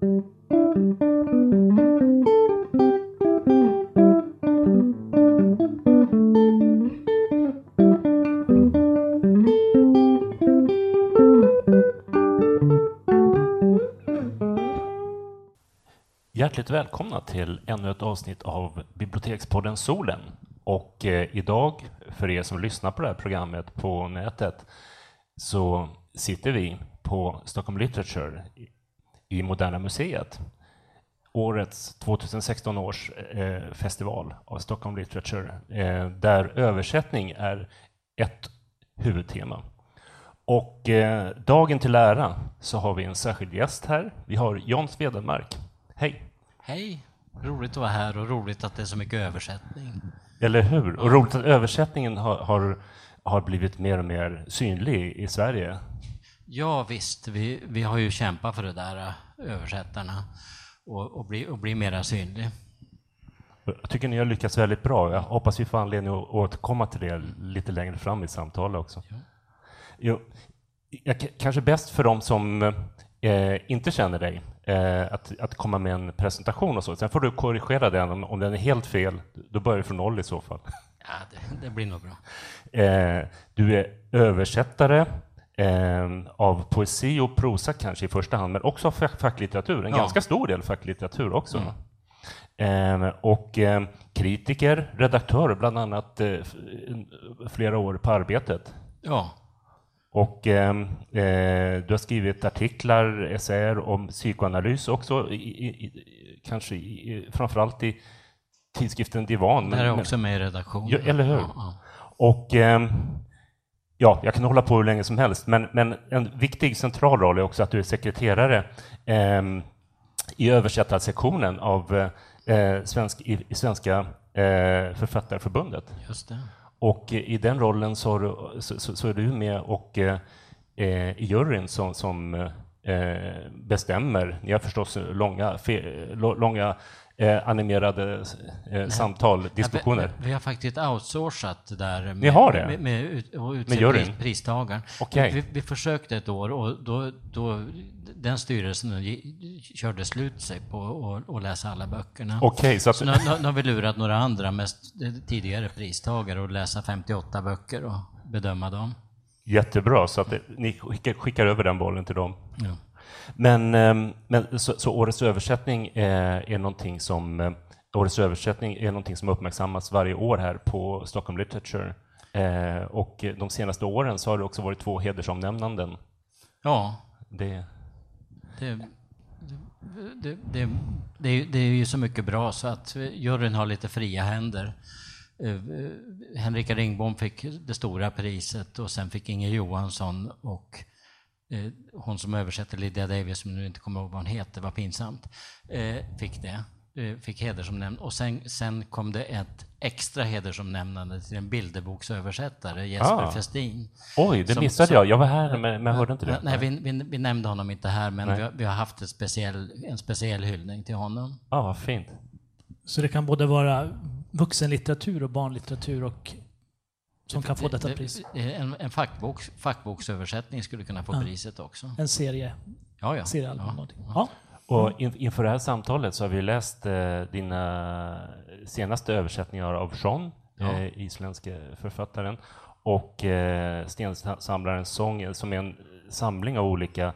Hjärtligt välkomna till ännu ett avsnitt av Bibliotekspodden Solen. Och eh, idag, för er som lyssnar på det här programmet på nätet, så sitter vi på Stockholm Literature i, Moderna Museet. Årets 2016 års eh, festival av Stockholm Literature, eh, där översättning är ett huvudtema. Och eh, dagen till ära så har vi en särskild gäst här. Vi har John Svedenmark. Hej! Hej! Roligt att vara här och roligt att det är så mycket översättning. Eller hur? Och roligt att översättningen har, har, har blivit mer och mer synlig i Sverige. Ja visst, vi, vi har ju kämpat för det där, äh, översättarna, och, och, bli, och bli mera synlig. Jag tycker ni har lyckats väldigt bra. Jag hoppas vi får anledning att återkomma till det lite längre fram i samtalet också. Ja. Jo, kanske bäst för dem som eh, inte känner dig, eh, att, att komma med en presentation och så. Sen får du korrigera den om, om den är helt fel. Då börjar du från noll i så fall. Ja, det, det blir nog bra. Eh, du är översättare av poesi och prosa kanske i första hand, men också av facklitteratur. En ja. ganska stor del facklitteratur också. Mm. Eh, och eh, kritiker, redaktör, bland annat eh, flera år på Arbetet. Ja. Och ehm, eh, du har skrivit artiklar, essäer om psykoanalys också, i, i, kanske i, framförallt i tidskriften Divan. Där är också med i redaktionen. Ja, eller hur? Ja. Och eh, ja, jag kan hålla på hur länge som helst, men, men en viktig central roll är också att du är sekreterare eh, i översättarsektionen av eh, svensk, i, i Svenska eh, författarförbundet. Just det. Och i den rollen så, du, så, så är du med och eh, i juryn som, som eh, bestämmer. Ni har förstås långa, fe, långa eh, animerade eh, samtal, diskussioner. Vi, vi, har faktiskt outsourcat det där med, Ni har det? med, med, ut, och pris, pristagaren. Okay. Vi, vi, försökte ett år och då, då den styrelsen körde slut sig på att läsa alla böckerna. Okay, så, att... så nu, nu, har vi lurat några andra, mest tidigare pristagare, att läsa 58 böcker och bedöma dem. Jättebra, så att det, ni skickar, skickar, över den bollen till dem. Ja. Men, ehm, men så, så, årets översättning är, är någonting som eh, Årets översättning är någonting som uppmärksammas varje år här på Stockholm Literature. Eh, och de senaste åren så har det också varit två hedersomnämnanden. Ja. Det... Det, det, det, det, det, är ju så mycket bra så att juryn har lite fria händer. Eh, Henrika Ringbom fick det stora priset och sen fick Inger Johansson och eh, hon som översätter Lydia Davis, som nu inte kommer ihåg vad hon heter, vad pinsamt, eh, fick det. Fick hedersomnämnande. Och sen, sen kom det ett extra hedersomnämnande till en bilderboksöversättare, Jesper ah. Festin. Oj, det som, missade som, jag. Jag var här, men, jag hörde inte det. Nej, vi, vi, vi nämnde honom inte här, men vi har, vi har, haft speciell, en speciell hyllning till honom. Ja, ah, vad fint. Så det kan både vara vuxenlitteratur och barnlitteratur och som kan få detta pris? En, en fackbok, fackboksöversättning skulle kunna få ja. priset också. En serie? Ja, ja. Seriealbum? Ja. ja. Och in, inför det här samtalet så har vi läst eh, dina senaste översättningar av Jean, ja. eh, isländske författaren, och eh, Stensamlarens sång, som är en samling av olika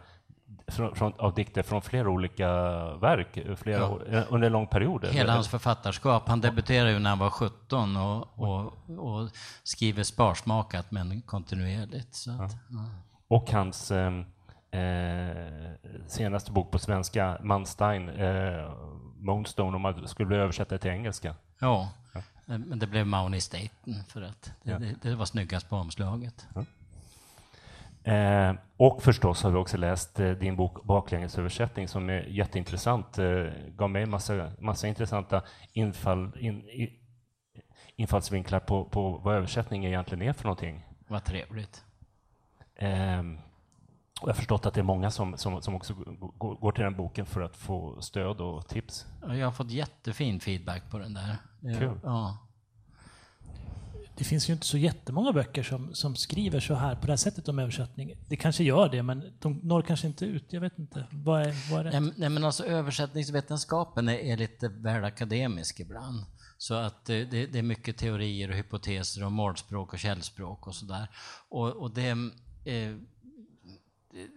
från, från, av dikter från flera olika verk flera, ja. under en lång period. Hela hans författarskap. Han debuterade ju när han var 17 och, och, och skriver sparsmakat men kontinuerligt. Så att, ja. Och hans eh, eh, senaste bok på svenska, Manstein, eh, Moonstone, om man skulle översätta till engelska. Ja, ja. men det blev Mauni Staten för att det, ja. det, det var snyggast på omslaget. Eh, och förstås har vi också läst eh, din bok Baklängesöversättning som är jätteintressant. Eh, gav mig massa, massa intressanta infall, in, i, infallsvinklar på, på vad översättning egentligen är för någonting. Vad trevligt. Ehm, och jag har förstått att det är många som, som, som också går, går, till den boken för att få stöd och tips. Jag har fått jättefin feedback på den där. Kul. Ja det finns ju inte så jättemånga böcker som, som skriver så här på det här sättet om översättning. Det kanske gör det, men de når kanske inte ut. Jag vet inte. Vad är, vad är det? Nej, men alltså översättningsvetenskapen är, är lite väl akademisk ibland. Så att det, det, är mycket teorier och hypoteser om målspråk och källspråk och sådär. Och, och det, eh, det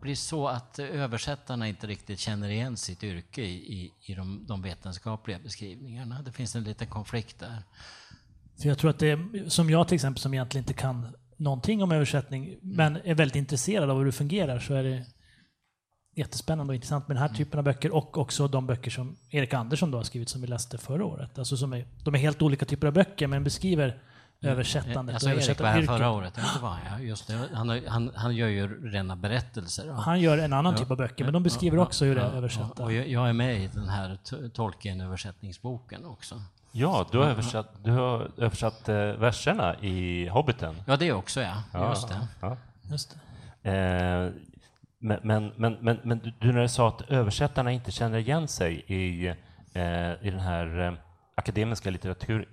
blir så att översättarna inte riktigt känner igen sitt yrke i, i, i de, de vetenskapliga beskrivningarna. Det finns en liten konflikt där. För jag tror att det är, som jag till exempel, som egentligen inte kan någonting om översättning, men är väldigt intresserad av hur det fungerar, så är det jättespännande och intressant med den här typen av böcker och också de böcker som Erik Andersson då har skrivit som vi läste förra året. Alltså som är, de är helt olika typer av böcker men beskriver mm. översättandet. Alltså Erik var här förra året, det var just det. Han, han, han gör ju rena berättelser. Han gör en annan ja, typ av böcker, men de beskriver också hur det är översatt. Och jag är med i den här Tolkien-översättningsboken också. Ja, du har översatt, du har översatt eh, verserna i Hobbiten. Ja, det också ja. ja just det. Ja. Just det. Eh, men, men, men, men, men du, när du sa att översättarna inte känner igen sig i, eh, i den här eh, akademiska litteratur,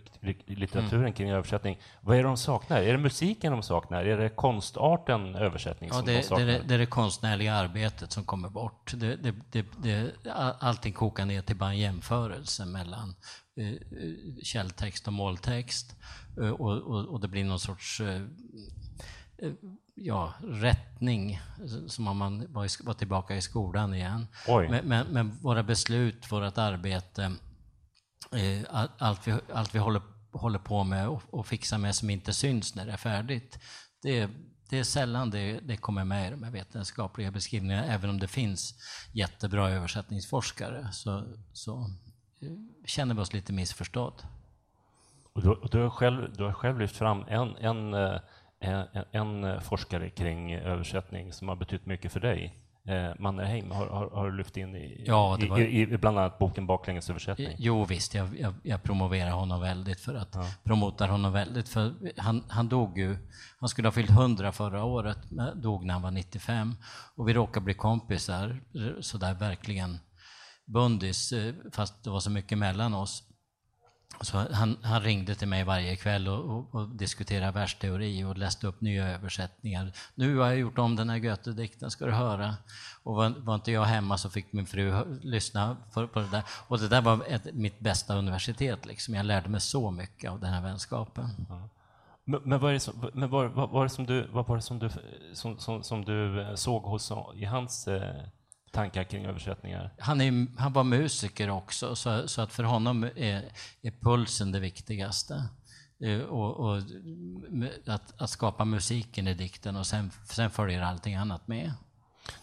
litteraturen mm. kring översättning. Vad är det de saknar? Är det musiken de saknar? Är det konstarten översättning ja, som det, de saknar? Det är, det är det konstnärliga arbetet som kommer bort. Det, det, det, allting kokar ner till bara en jämförelse mellan källtext och måltext. Eh, och, och, och, det blir någon sorts eh, eh ja, rättning, som om man var, tillbaka i skolan igen. Men, men, men, våra beslut, vårt arbete, eh, allt vi, allt vi håller, håller på med och, och fixar med som inte syns när det är färdigt, det, det är sällan det, det kommer med i de här vetenskapliga beskrivningarna, även om det finns jättebra översättningsforskare, så, så eh, känner vi oss lite missförstådd. Och du, du, har själv, du har själv lyft fram en, en eh, en, en forskare kring översättning som har betytt mycket för dig. Eh, Mannerheim har, har, har, du lyft in i, ja, var... i, i, bland annat boken Baklänges översättning. Jo visst, jag, jag, jag promoverar honom väldigt för att ja. promotar honom väldigt för han, han dog ju, han skulle ha fyllt 100 förra året, dog när han var 95 och vi råkade bli kompisar sådär verkligen bundis eh, fast det var så mycket mellan oss. Så han, han, ringde till mig varje kväll och, och, och, diskuterade världsteori och läste upp nya översättningar. Nu har jag gjort om den här Goethe-dikten, ska du höra. Och var, var, inte jag hemma så fick min fru lyssna på, på det där. Och det där var ett, mitt bästa universitet. Liksom. Jag lärde mig så mycket av den här vänskapen. Men, men, vad, är det som, men vad, vad, var det som du, vad var det som du, som, som, som du eh, såg hos, i hans eh tankar kring översättningar? Han, är, han var musiker också, så, så att för honom är, är pulsen det viktigaste. Eh, och, och att, att, skapa musiken i dikten och sen, sen följer allting annat med.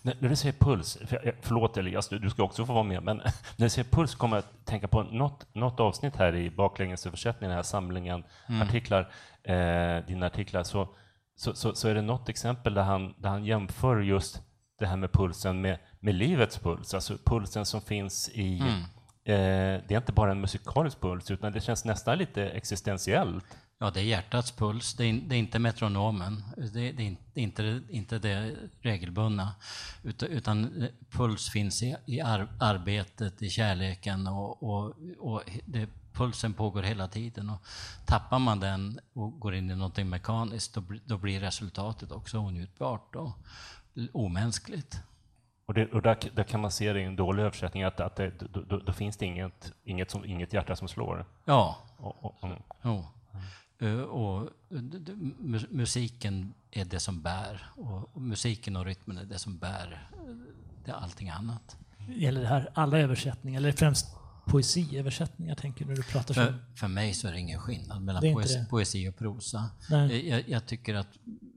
När, när du säger puls, för, förlåt Elias, du, du ska också få vara med, men när du säger puls kommer jag att tänka på något, något avsnitt här i baklängesöversättningen, den här samlingen mm. artiklar, eh, dina artiklar, så, så, så, så, är det något exempel där han, där han jämför just det här med pulsen med, med livets puls, alltså pulsen som finns i... Mm. Eh, det är inte bara en musikalisk puls, utan det känns nästan lite existentiellt. Ja, det är hjärtats puls, det är, det är inte metronomen, det, det, är inte, inte det regelbundna, utan, utan puls finns i, i ar, arbetet, i kärleken och, och, och det, pulsen pågår hela tiden. Och tappar man den och går in i någonting mekaniskt, då, då blir resultatet också onjutbart. Då omänskligt. Och, det, och där, där, kan man se det i en dålig översättning, att, att det, då, då, finns det inget, inget, som, inget hjärta som slår. Ja. Och, och, oh. mm. och musiken är det som bär, och musiken och rytmen är det som bär det är allting annat. Gäller det här alla översättningar, eller främst poesiöversättningar, tänker du, när du pratar för, för mig så är det ingen skillnad mellan poesi, poesi, och prosa. Jag, jag, tycker att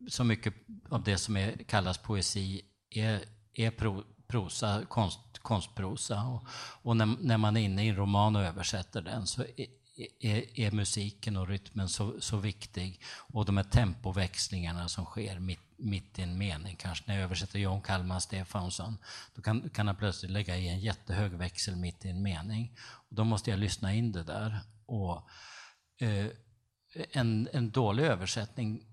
så mycket av det som är, kallas poesi är, är pro, prosa, konst, konstprosa. Och, och när, när, man är inne i en roman och översätter den så är, är, är, musiken och rytmen så, så viktig. Och de här tempoväxlingarna som sker mitt, mitt i en mening, kanske när jag översätter John Kalman Stefansson, då kan, kan han plötsligt lägga i en jättehög växel mitt i en mening. Och då måste jag lyssna in det där. Och, eh, en, en dålig översättning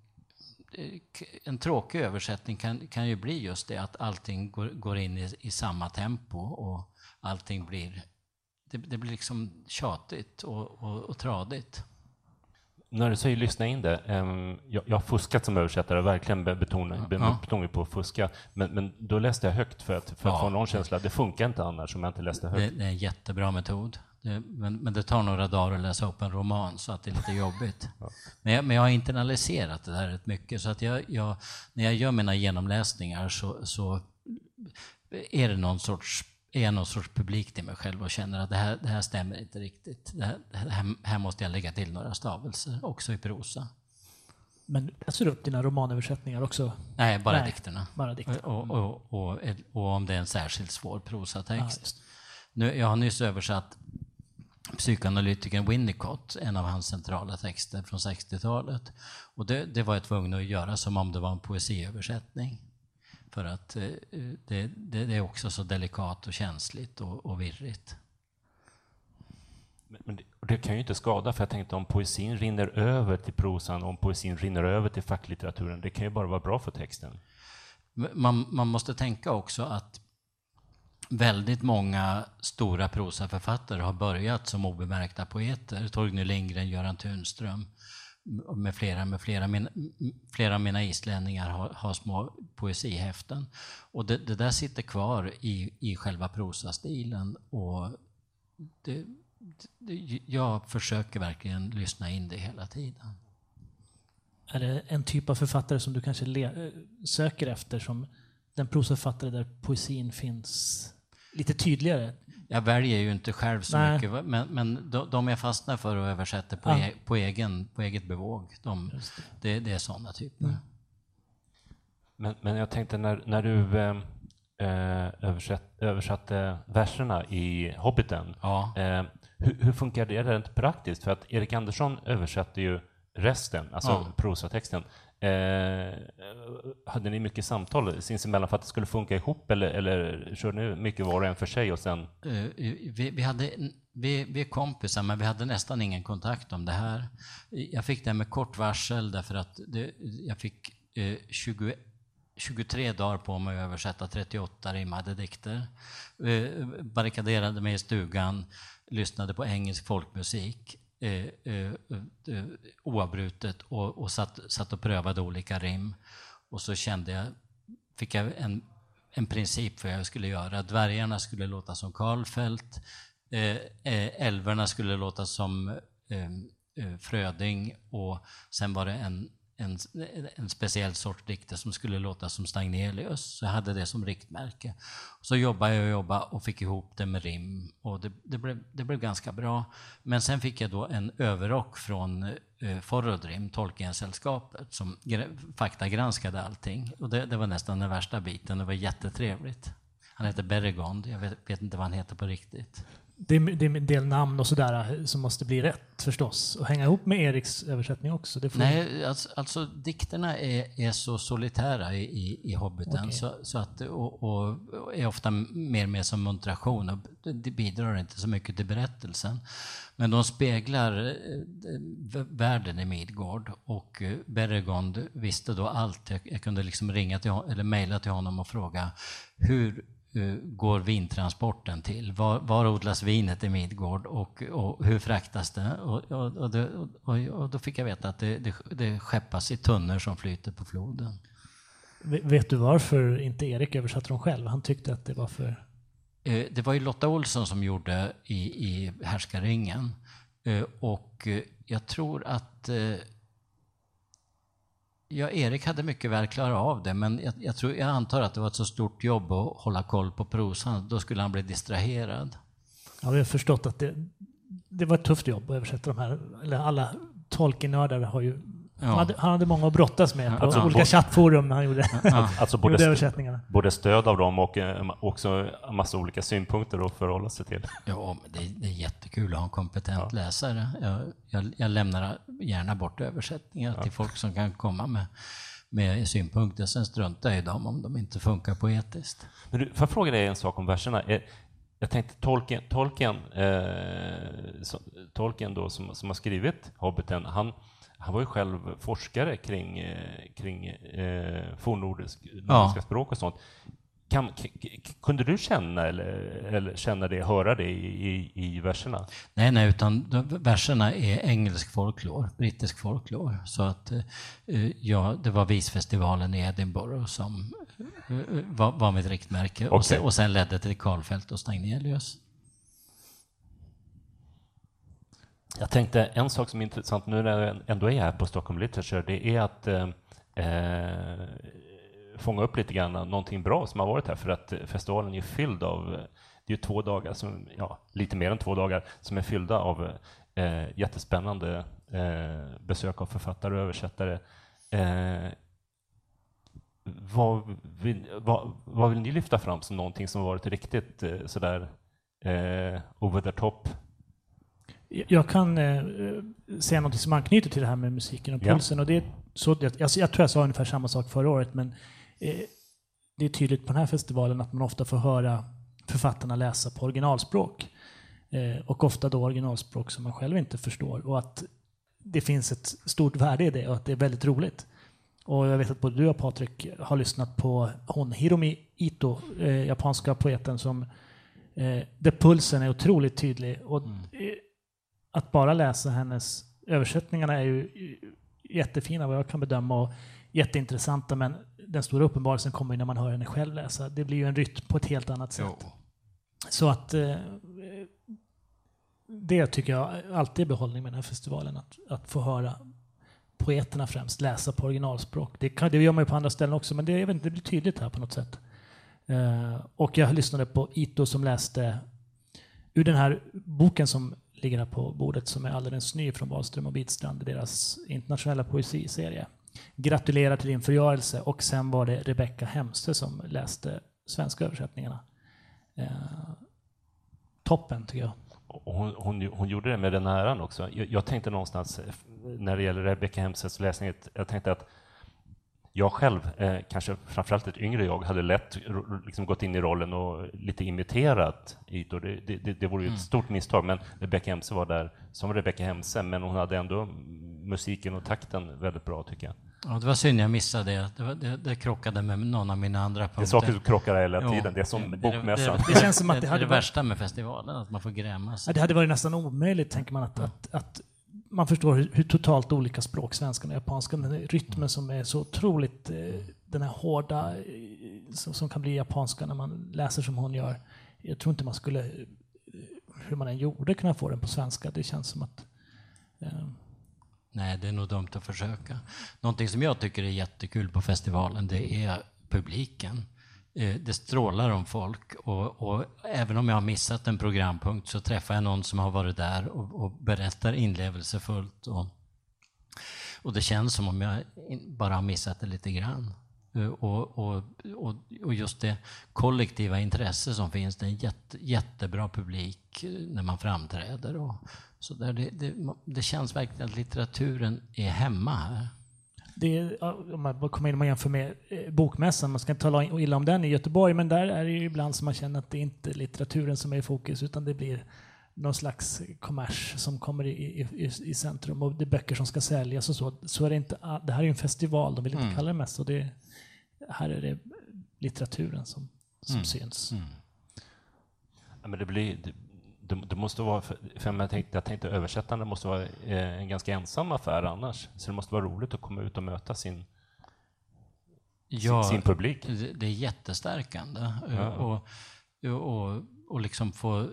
en tråkig översättning kan, kan ju bli just det att allting går, går in i, i, samma tempo och allting blir, det, det blir liksom tjatigt och, och, och tradigt. när du säger lyssna in det, um, jag, jag har fuskat som översättare, verkligen betonar, ja. betonar på att fuska, men, men då läste jag högt för att, för att ja. få någon känsla. Det funkar inte annars om jag inte läste högt. Det, det är en jättebra metod. Det, men, men, det tar några dagar att läsa upp en roman, så att det är lite jobbigt. Ja. Men, jag, men jag har internaliserat det här rätt mycket, så att jag, jag, när jag gör mina genomläsningar så, så är det någon sorts är jag någon sorts publik till mig själv och känner att det här, det här stämmer inte riktigt. Det här, det här, här måste jag lägga till några stavelser, också i prosa. Men läser du upp dina romanöversättningar också? Nej, bara Nej, dikterna. Bara dikterna. Och, och, och, och, om det är en särskilt svår prosatext. Ja, nu, jag har nyss översatt psykoanalytikern Winnicott, en av hans centrala texter från 60-talet. Och det, det var jag tvungen att göra som om det var en poesiöversättning. För att eh, det, det, det, är också så delikat och känsligt och, och virrigt. Men det, det, kan ju inte skada, för jag tänkte om poesin rinner över till prosan, om poesin rinner över till facklitteraturen, det kan ju bara vara bra för texten. Man, man måste tänka också att väldigt många stora prosaförfattare har börjat som obemärkta poeter. Torgny Lindgren, Göran Tunström med flera, med flera, min, flera av mina islänningar har, har små poesihäften. Och det, det, där sitter kvar i, i själva prosastilen. Och det, det, jag försöker verkligen lyssna in det hela tiden. Är det en typ av författare som du kanske le, söker efter som den prosaförfattare där poesin finns lite tydligare? Jag väljer ju inte själv så Nej. mycket, men, men de, de jag fastnar för och översätter på, ja. e, på, egen, på eget bevåg, de, det. Det, det. är sådana typer. Mm. Men, men jag tänkte när, när du eh, eh översatt, översatte verserna i Hobbiten, ja. eh, hur, hur funkar det rent praktiskt? För att Erik Andersson översatte ju resten, alltså ja. prosatexten. Eh, hade ni mycket samtal sinsemellan för att det skulle funka ihop eller, eller körde ni mycket var och en för sig och sen? Eh, vi, vi, hade, vi, vi är kompisar men vi hade nästan ingen kontakt om det här. Jag fick det med kort varsel därför att det, jag fick eh, 20, 23 dagar på mig att översätta 38 rimmade dikter. Eh, barrikaderade mig i stugan, lyssnade på engelsk folkmusik Eh eh, eh, eh, oavbrutet och, och satt, satt och prövade olika rim. Och så kände jag, fick jag en, en princip för vad jag skulle göra. Dvärgarna skulle låta som Karlfeldt, eh, eh, älvorna skulle låta som eh, eh, Fröding och sen var det en en, en speciell sorts dikter som skulle låta som Stagnelius. Så jag hade det som riktmärke. Så jobbade jag och jobbade och fick ihop det med rim och det, det, blev, det blev ganska bra. Men sen fick jag då en överrock från eh, Forrodrim, Tolkiensällskapet, som faktagranskade allting. Och det, det var nästan den värsta biten, det var jättetrevligt. Han heter Beregond, jag vet, vet inte vad han heter på riktigt det är, det är en del namn och sådär eh, som måste bli rätt förstås. Och hänga ihop med Eriks översättning också. Nej, alltså, alltså, dikterna är, är så solitära i, i, i Hobbiten okay. så, så, att, och, och, är ofta mer med som muntration. Och det bidrar inte så mycket till berättelsen. Men de speglar eh, världen i Midgård och eh, Beregond visste då allt. Jag, jag kunde liksom ringa till, eller mejla till honom och fråga hur går vintransporten till? Var, var odlas vinet i Midgård och, och hur fraktas det? Och, och, det, och, då fick jag veta att det, det, det skeppas i tunnor som flyter på floden. Vet du varför inte Erik översatte dem själv? Han tyckte att det var för... Eh, det var ju Lotta Olsson som gjorde i, i Härskaringen. Eh, och jag tror att Ja, Erik hade mycket väl klarat av det, men jag, jag, tror, jag antar att det var ett så stort jobb att hålla koll på prosan. Då skulle han bli distraherad. Ja, vi har förstått att det, det var ett tufft jobb att översätta de här. Eller alla Tolkien-nördar har ju han, hade, han, hade, många att brottas med på alltså, olika chattforum när han gjorde, alltså både, gjorde översättningarna. Både stöd av dem och eh, också en massa olika synpunkter att förhålla sig till. Ja, men det, det är jättekul att ha en kompetent ja. läsare. Jag, jag, jag, lämnar gärna bort översättningar till folk som kan komma med, med synpunkter. Sen struntar jag i dem om de inte funkar poetiskt. Men du, får jag fråga dig en sak om verserna? Jag tänkte Tolkien, Tolkien, eh, Tolkien då, som, som har skrivit Hobbiten, han, han var ju själv forskare kring, eh, kring eh, fornnordiska ja. språk och sånt. kan, kunde du känna, eller, eller känna det, höra det i, i, i verserna? Nej, nej, utan verserna är engelsk folklor, brittisk folklor. Så att eh, ja, det var visfestivalen i Edinburgh som eh, var, var mitt riktmärke okay. och, sen, och sen ledde till Karlfeldt och Stagnelius. Jag tänkte en sak som är intressant nu när jag ändå är här på Stockholm Literature, det är att eh, eh fånga upp lite grann någonting bra som har varit här, för att festivalen är fylld av, det är två dagar, som, ja, lite mer än två dagar, som är fyllda av eh, jättespännande eh, besök av författare och översättare. Eh, vad, vill, vad, vad, vill ni lyfta fram som någonting som varit riktigt eh, sådär eh, over the top? Jag kan eh, säga något som anknyter till det här med musiken och pulsen. Ja. Och det så, jag, jag, tror jag sa ungefär samma sak förra året, men Eh, det är tydligt på den här festivalen att man ofta får höra författarna läsa på originalspråk. Eh, och ofta då originalspråk som man själv inte förstår. Och att det finns ett stort värde i det och att det är väldigt roligt. Och jag vet att både du och Patrik har lyssnat på hon Hiromi Ito, eh, japanska poeten som eh, där pulsen är otroligt tydlig. Och mm. Att bara läsa hennes översättningarna är ju jättefina vad jag kan bedöma och jätteintressanta men den stora uppenbarelsen kommer när man hör henne själv läsa. Det blir ju en rytm på ett helt annat sätt. Jo. Så att eh, det tycker jag alltid är behållning med den här festivalen, att, att få höra poeterna främst läsa på originalspråk. Det, kan, det gör man ju på andra ställen också, men det, jag vet inte, det blir tydligt här på något sätt. Uh, och jag lyssnade på Ito som läste ur den här boken som ligger här på bordet, som är alldeles ny från Wahlström och Bitstrand, deras internationella poesiserie gratulerar till din förgörelse och sen var det Rebecka Hemse som läste svenska översättningarna. Eh, toppen tycker jag. Hon, hon, hon, gjorde det med den äran också. Jag, jag, tänkte någonstans eh, när det gäller Rebecka Hemses läsning, jag tänkte att jag själv, eh, kanske framförallt ett yngre jag, hade lätt liksom gått in i rollen och lite imiterat Ito. Det, det, det vore ju ett mm. stort misstag, men Rebecka Hemse var där som Rebecka Hemse, men hon hade ändå musiken och takten väldigt bra tycker jag. Ja, det var synd jag missade det. Det, var, det, det krockade med någon av mina andra punkter. Det är saker som krockar hela tiden. Jo, det är som det, bokmässan. Det, det, känns som att det, hade det, det värsta med festivalen, att man får grämas. Ja, det hade varit nästan omöjligt, tänker man, att, att, att man förstår hur, hur, totalt olika språk svenskan och japanskan, den rytmen som är så otroligt, eh, den här hårda, eh, som, som, kan bli japanska när man läser som hon gör. Jag tror inte man skulle, eh, hur man än gjorde, kunna få den på svenska. Det känns som att eh, Nej, det är nog dumt att försöka. Någonting som jag tycker är jättekul på festivalen, det är publiken. Eh, det strålar om folk och, och, även om jag har missat en programpunkt så träffar jag någon som har varit där och, och berättar inlevelsefullt. Och, och det känns som om jag bara har missat det lite grann. Eh, och, och, och, och, just det kollektiva intresse som finns, det är en jätte, jättebra publik eh, när man framträder. Och, så där det, det, det, känns verkligen att litteraturen är hemma här. Det är, om man kommer in och jämför med eh, Bokmässan, man ska inte tala illa om den i Göteborg, men där är det ju ibland som man känner att det inte är litteraturen som är i fokus, utan det blir någon slags kommers som kommer i, i, i, centrum och det är böcker som ska säljas och så. Så är det inte. Det här är ju en festival, de vill inte mm. kalla det mässa. Det, här är det litteraturen som, som mm. syns. Mm. Ja, men det blir, det, det, det, måste vara, för jag tänkte, jag tänkte översättande måste vara eh, en ganska ensam affär annars. Så det måste vara roligt att komma ut och möta sin, ja, sin, sin publik. Det är jättestärkande. Ja. Och, och, och liksom få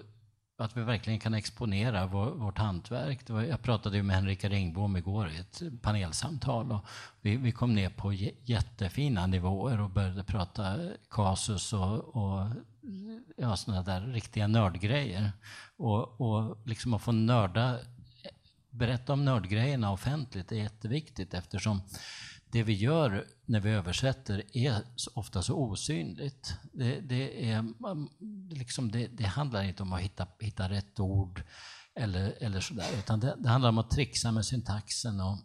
att vi verkligen kan exponera vår, vårt hantverk. Jag pratade ju med Henrika Ringbom igår i ett panelsamtal och vi, vi kom ner på jättefina nivåer och började prata kasus och, och ja, sådana där riktiga nördgrejer. Och, och liksom att få nörda, berätta om nördgrejerna offentligt är jätteviktigt eftersom det vi gör när vi översätter är ofta så osynligt. Det, det är, liksom det, det, handlar inte om att hitta, hitta rätt ord eller, eller sådär, utan det, det handlar om att trixa med syntaxen och,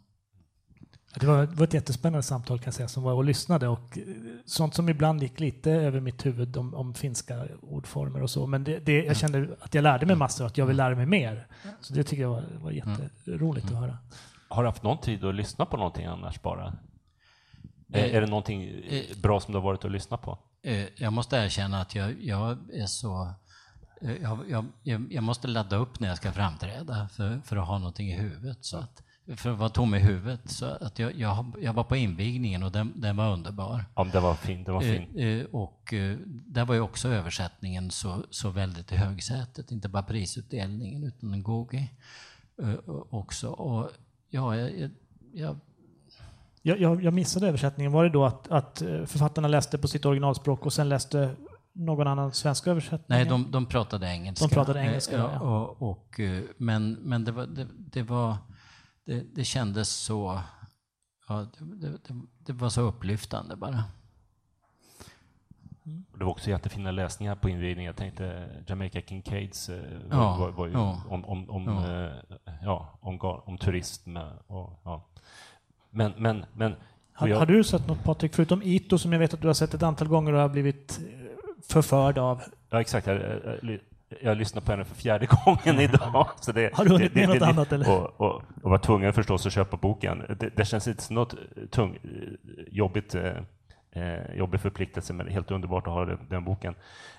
det var, det var ett jättespännande samtal kan jag säga, som var och lyssnade och eh, sånt som ibland gick lite över mitt huvud om, om finska ordformer och så. Men det, det, jag kände att jag lärde mig massor och att jag vill lära mig mer. Så det tycker jag var, var jätteroligt mm. att höra. Har du haft någon tid att lyssna på någonting annars bara? Eh, är det någonting eh, bra som du har varit att lyssna på? eh, jag måste erkänna att jag, jag är så... eh, Jag, jag, jag måste ladda upp när jag ska framträda för, för att ha någonting i huvudet. Så att, för att vara tom i huvudet. Så att jag, jag, jag var på invigningen och den, den var underbar. Ja, det var fin. Det var fin. Eh, eh, Och eh, där var ju också översättningen så, så väldigt i högsätet. Inte bara prisutdelningen utan en gogi eh, också. Och ja, jag, jag, jag Jag, missade översättningen. Var det då att, att eh, författarna läste på sitt originalspråk och sen läste någon annan svensk översättning? Nej, de, de pratade engelska. De pratade engelska, Eh, ja. och, och, eh, men men det, var, det, det, var, det, det kändes så... Ja, det, det, det, det var så upplyftande bara. Det var också jättefina läsningar på invigningen. Jag tänkte Jamaica Kincaids Ja, var, var ju ja. om, om, om, Ja. ja, om, ga- om turism. eh, Och, ja. Men, men, men... Har, jag- har du sett något Patrik, förutom Ito som jag vet att du har sett ett antal gånger och har blivit eh, förförd av? Ja, exakt. Jag, jag, lyssnar på henne för fjärde gången idag. Så det, Har du hunnit med något annat, eller? Och, och, och var tvungen förstås att köpa boken. Det, det känns inte som något tung, jobbigt, eh, eh, jobbig förpliktelse, men helt underbart att ha den, den boken.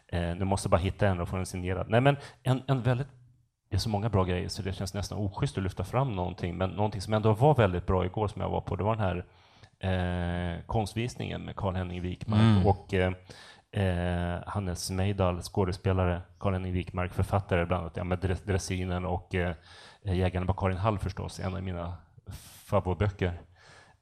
Eh, nu måste bara hitta en och få den signerad. Nej, men en, en väldigt det är så många bra grejer så det känns nästan oschysst att lyfta fram någonting. Men någonting som ändå var väldigt bra igår som jag var på, det var den här eh, konstvisningen med Karl-Henning Wikmark Mm. och eh, eh, Hannes Meidal, skådespelare, Karl-Henning Wikmark, författare bland annat, ja, med Dressinen och eh, Jägarna på Karin Hall förstås, en av mina favoritböcker.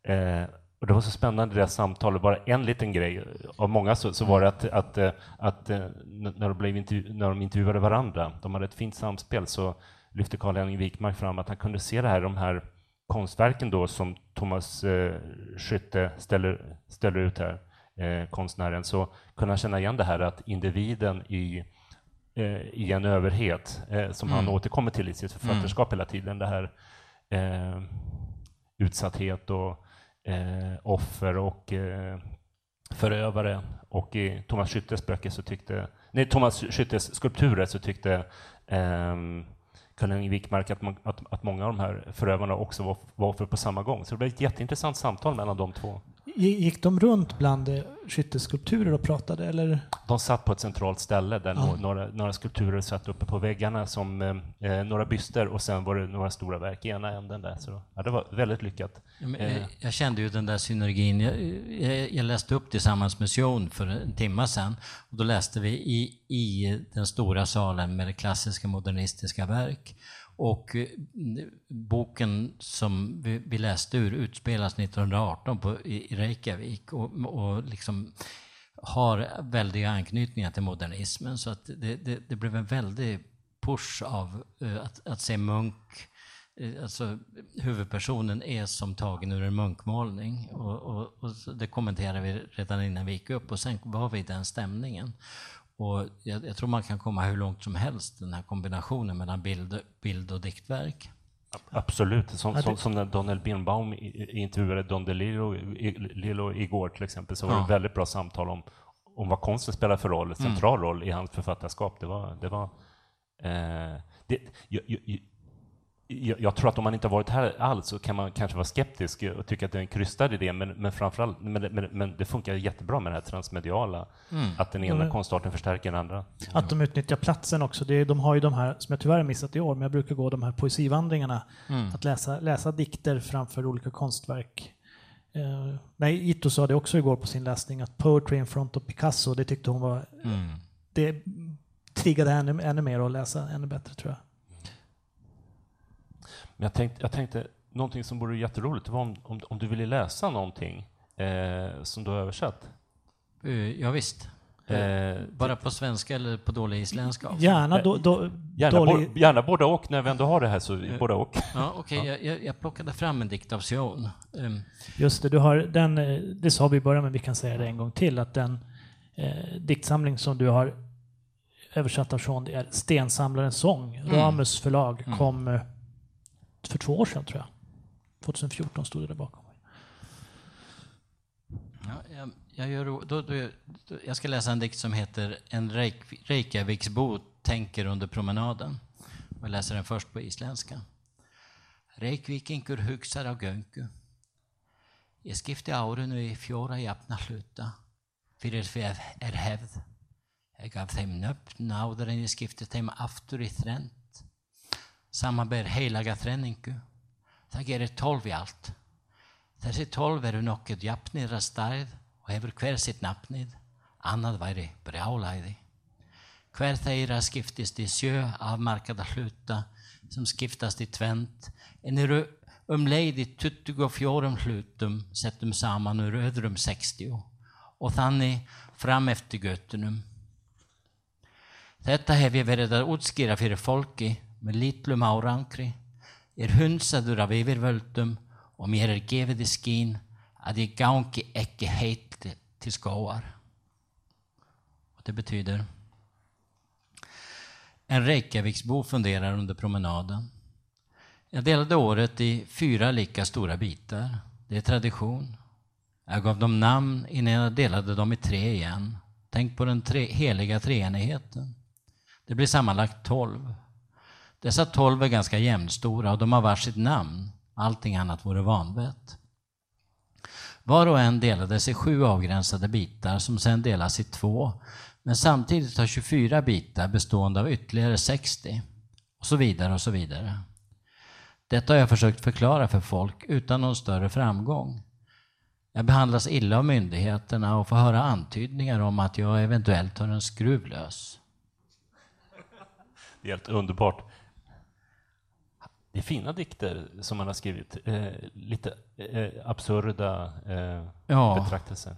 Eh, och det var så spännande det där samtalet, bara en liten grej. Av många så, så var det att, att, eh, att, eh, att när, de blev intervju- när de intervjuade varandra, de hade ett fint samspel, så lyfte Karl-Henning Wikmark fram att han kunde se det här, de här konstverken då som Thomas eh, Skytte ställer, ställer ut här, eh, konstnären, så kunde han känna igen det här att individen i, eh, i en överhet, eh, som han återkommer till i sitt författarskap hela tiden, det här eh, utsatthet och eh, offer och eh, förövare. Och i Thomas Skyttes böcker så tyckte, nej, Thomas Skyttes skulpturer så tyckte ehm, Karl-Henrik Wikmark att, man, att, att många av de här förövarna också var, var offer på samma gång. Så det blev ett jätteintressant samtal mellan de två. Gick de runt bland eh, skytteskulpturer och pratade? Eller? De satt på ett centralt ställe där Ja. nå- några, några skulpturer satt uppe på väggarna som eh, eh, några byster och sen var det några stora verk i ena änden där. Så ja, det var väldigt lyckat. Ja, men, Eh. eh, Jag kände ju den där synergin. Jag, jag, jag läste upp tillsammans med Sion för en timme sedan. Och då läste vi i, i den stora salen med det klassiska modernistiska verk. Och eh, boken som vi, vi läste ur utspelas 1918 på, i, Reykjavik och, och liksom har väldiga anknytningar till modernismen. Så att det, det, det blev en väldig push av eh, att, att se Munk eh, Alltså, huvudpersonen är som tagen ur en munkmålning. Och, och, och det kommenterade vi redan innan vi gick upp och sen var vi i den stämningen. Och jag, jag tror man kan komma hur långt som helst, den här kombinationen mellan bild, bild och diktverk. Absolut. Som, som, som när Daniel Birnbaum intervjuade Don DeLillo igår till exempel, så var det Ja. ett väldigt bra samtal om, om vad konsten spelar för roll, central roll i hans författarskap. Det var... Det var eh, det, jag, jag, jag, jag tror att om man inte har varit här alls så kan man kanske vara skeptisk och tycka att det är en krystad idé, men, men framförallt, men, det- men, men det funkar jättebra med det här transmediala, att den ena men- konstarten förstärker den andra. Att de utnyttjar platsen också. Det är, de har ju de här, som jag tyvärr har missat i år, men jag brukar gå de här poesivandringarna. Att läsa, läsa dikter framför olika konstverk. Eh, nej, Ito sa det också igår på sin läsning, att poetry in front of Picasso, det tyckte hon var... Det triggade henne ännu mer att läsa ännu bättre tror jag. Men jag tänkte, jag tänkte någonting som vore jätteroligt, var om, om, om du ville läsa någonting eh, som du har översatt. Uh, ja, visst. Eh, Bara på svenska eller på dålig isländska? också? Gärna, då, då, gärna, dålig, bo, gärna båda och, när vi ändå har det här så båda och. Ja, okej. Jag, jag, jag plockade fram en dikt av Sion. Um, Just det, du har den, eh, det sa vi i början, men vi kan säga det en gång till, att den eh, diktsamling som du har översatt av Sean, är Stensamlarens sång. Ramus förlag kom eh, för två år sedan tror jag. 2014 stod det där bakom. Ja, jag, jag, gör, då, då, då, jag ska läsa en dikt som heter En Reik, Reykjaviksbo tänker under promenaden. Jag läser den först på isländska. Reykjavíkingur hugsar á göngu. Ég skipti árinu í fjóra jafna hluta. fyrir því er hefð. Ég gaf þeim nöfn áður en ég skipti þeim aftur í þrend. Samanber heilaga þrenningu. Það gerir tólf í allt. Þessi tólf eru nokkuð jafnir að stærð og hefur hver sitt nafnið. Annað væri brjálæði. Hver þeirra skiptist í sjö afmarkada hluta sem skiptast í tvend en eru um leið í 24 hlutum settum saman úr öðrum 60 og þannig fram eftir göttunum. Þetta hef ég verið að útskýra fyrir fólki með lítlum árangri, er hundsaður af yfirvöldum og mér er gefið í skín að ég gangi ekki heit till skåar. Det betyder en Reykjaviksbo funderar under promenaden. Jag delade året i fyra lika stora bitar. Det är tradition. Jag gav dem namn innan jag delade dem i tre igen. Tänk på den tre, heliga treenigheten. Det blir sammanlagt tolv. Dessa tolv är ganska jämnstora och de har varsitt namn. Allting annat vore vanvett. Var och en delades i sju avgränsade bitar som sedan delas i två, men samtidigt har 24 bitar bestående av ytterligare 60 och så vidare och så vidare. Detta har jag försökt förklara för folk utan någon större framgång. Jag behandlas illa av myndigheterna och får höra antydningar om att jag eventuellt har en skruv lös. Det är helt underbart. Det är fina dikter som man har skrivit. Eh, lite eh, absurda eh, Ja. betraktelser.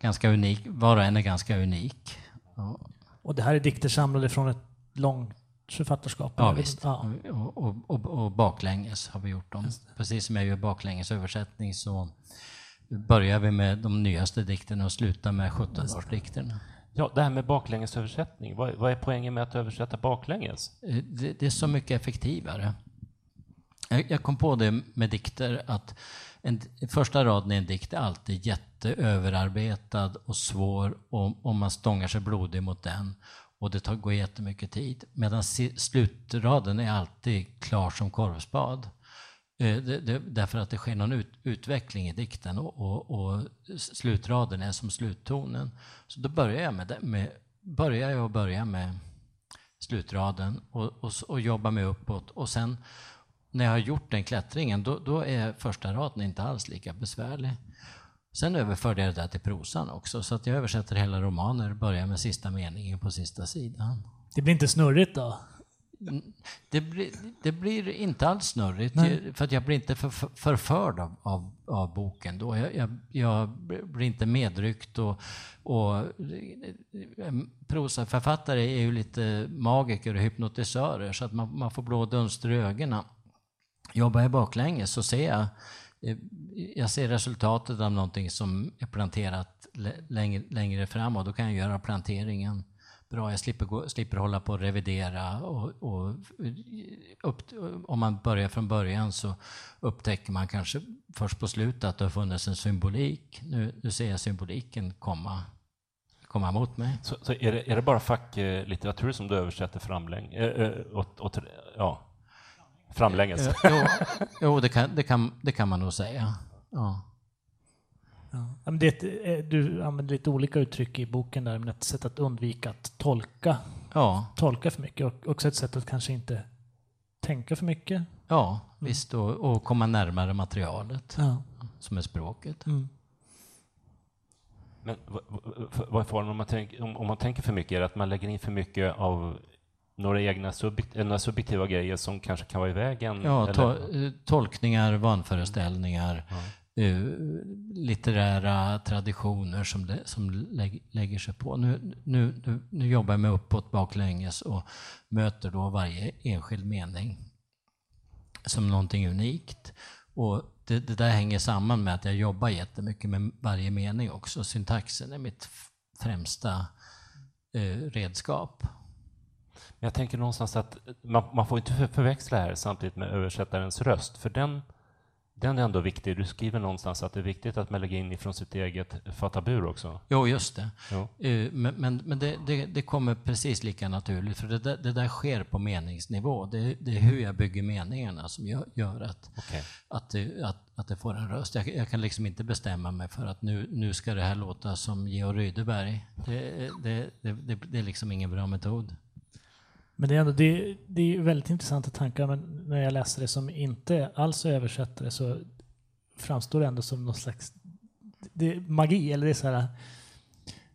Ganska unik, var och en är ganska unik. Ja, Och det här är dikter samlade från ett långt författarskap. ja eller? visst. Ja. Och, och, och, och baklänges har vi gjort dem. Precis som jag gör baklängesöversättning så börjar vi med de nyaste dikterna och slutar med 17-årsdikterna. Ja, det här med baklängesöversättning. Vad, vad är poängen med att översätta baklänges? Eh, Det, det är så mycket effektivare. Jag, kom på det med dikter att en, första raden i en dikt är alltid jätteöverarbetad och svår och, och man stångar sig blodig mot den och det tar, går jättemycket tid. Medan si- slutraden är alltid klar som korvspad. Eh, det, det, därför att det sker någon ut, utveckling i dikten och, och, och slutraden är som sluttonen. Så då börjar jag med, det, med, börjar jag och börjar med slutraden och, och, och jobbar mig uppåt. Och sen när jag har gjort den klättringen, då, då är första raden inte alls lika besvärlig. Sen överförde jag det där till prosan också, så att jag översätter hela romaner, börjar med sista meningen på sista sidan. Det blir inte snurrigt då? Det blir, det blir inte alls snurrigt, Nej. för att jag blir inte för, för, förförd av, av, av boken då. Jag, jag, jag blir inte medryckt och, och en prosaförfattare är ju lite magiker och hypnotisörer så att man, man får blå dunster i ögonen. Jobbar jag baklänges så ser jag, eh, jag ser resultatet av någonting som är planterat längre, längre fram och då kan jag göra planteringen bra. Jag slipper, gå, slipper hålla på och revidera. Och, och eh, upp, om man börjar från början så upptäcker man kanske först på slutet att det har funnits en symbolik. Nu, nu ser jag symboliken komma, komma mot mig. Så, så är, det, är det bara facklitteratur som du översätter framläng, äh, eh, äh, åt, åt, ja, framlänges? Eh, Jo, jo det, kan, det, kan, det kan man nog säga. Ja. Ja. men det, eh, du använder lite olika uttryck i boken där, men ett sätt att undvika att tolka, Ja, tolka för mycket och också ett sätt att kanske inte tänka för mycket. ja visst. Och, och komma närmare materialet Ja. som är språket. Mm. Men vad- vad- vad är faran om man, tänk, om, om man tänker för mycket? Är det att man lägger in för mycket av några egna subjekt, några subjektiva grejer som kanske kan vara i vägen? Ja, to, tolkningar, vanföreställningar, eh, litterära traditioner som, lä- som lägg, lägger sig på. Nu, nu, nu, nu jobbar jag mig uppåt baklänges och möter då varje enskild mening som någonting unikt. Och det, det där hänger samman med att jag jobbar jättemycket med varje mening också. Syntaxen är mitt främsta eh, redskap. Jag tänker någonstans att man, man får inte för- förväxla här samtidigt med översättarens röst, för den, Den är ändå viktig. Du skriver någonstans att det är viktigt att man lägger in ifrån sitt eget fatabur också. Jo, just det. Jo. Eh, Men, men, men det, det, det kommer precis lika naturligt, för det där, det där sker på meningsnivå. Det, det är hur jag bygger meningarna som gör, gör att, Okej. att, det, att, att det får en röst. Jag, jag kan liksom inte bestämma mig för att nu, nu ska det här låta som Georg Rydeberg. Det, det, det, det, det är liksom ingen bra metod. Men det är, ändå, det, det är väldigt intressanta tankar, men när jag läser det som inte alls är översättare så framstår det ändå som någon slags det magi, eller det är så här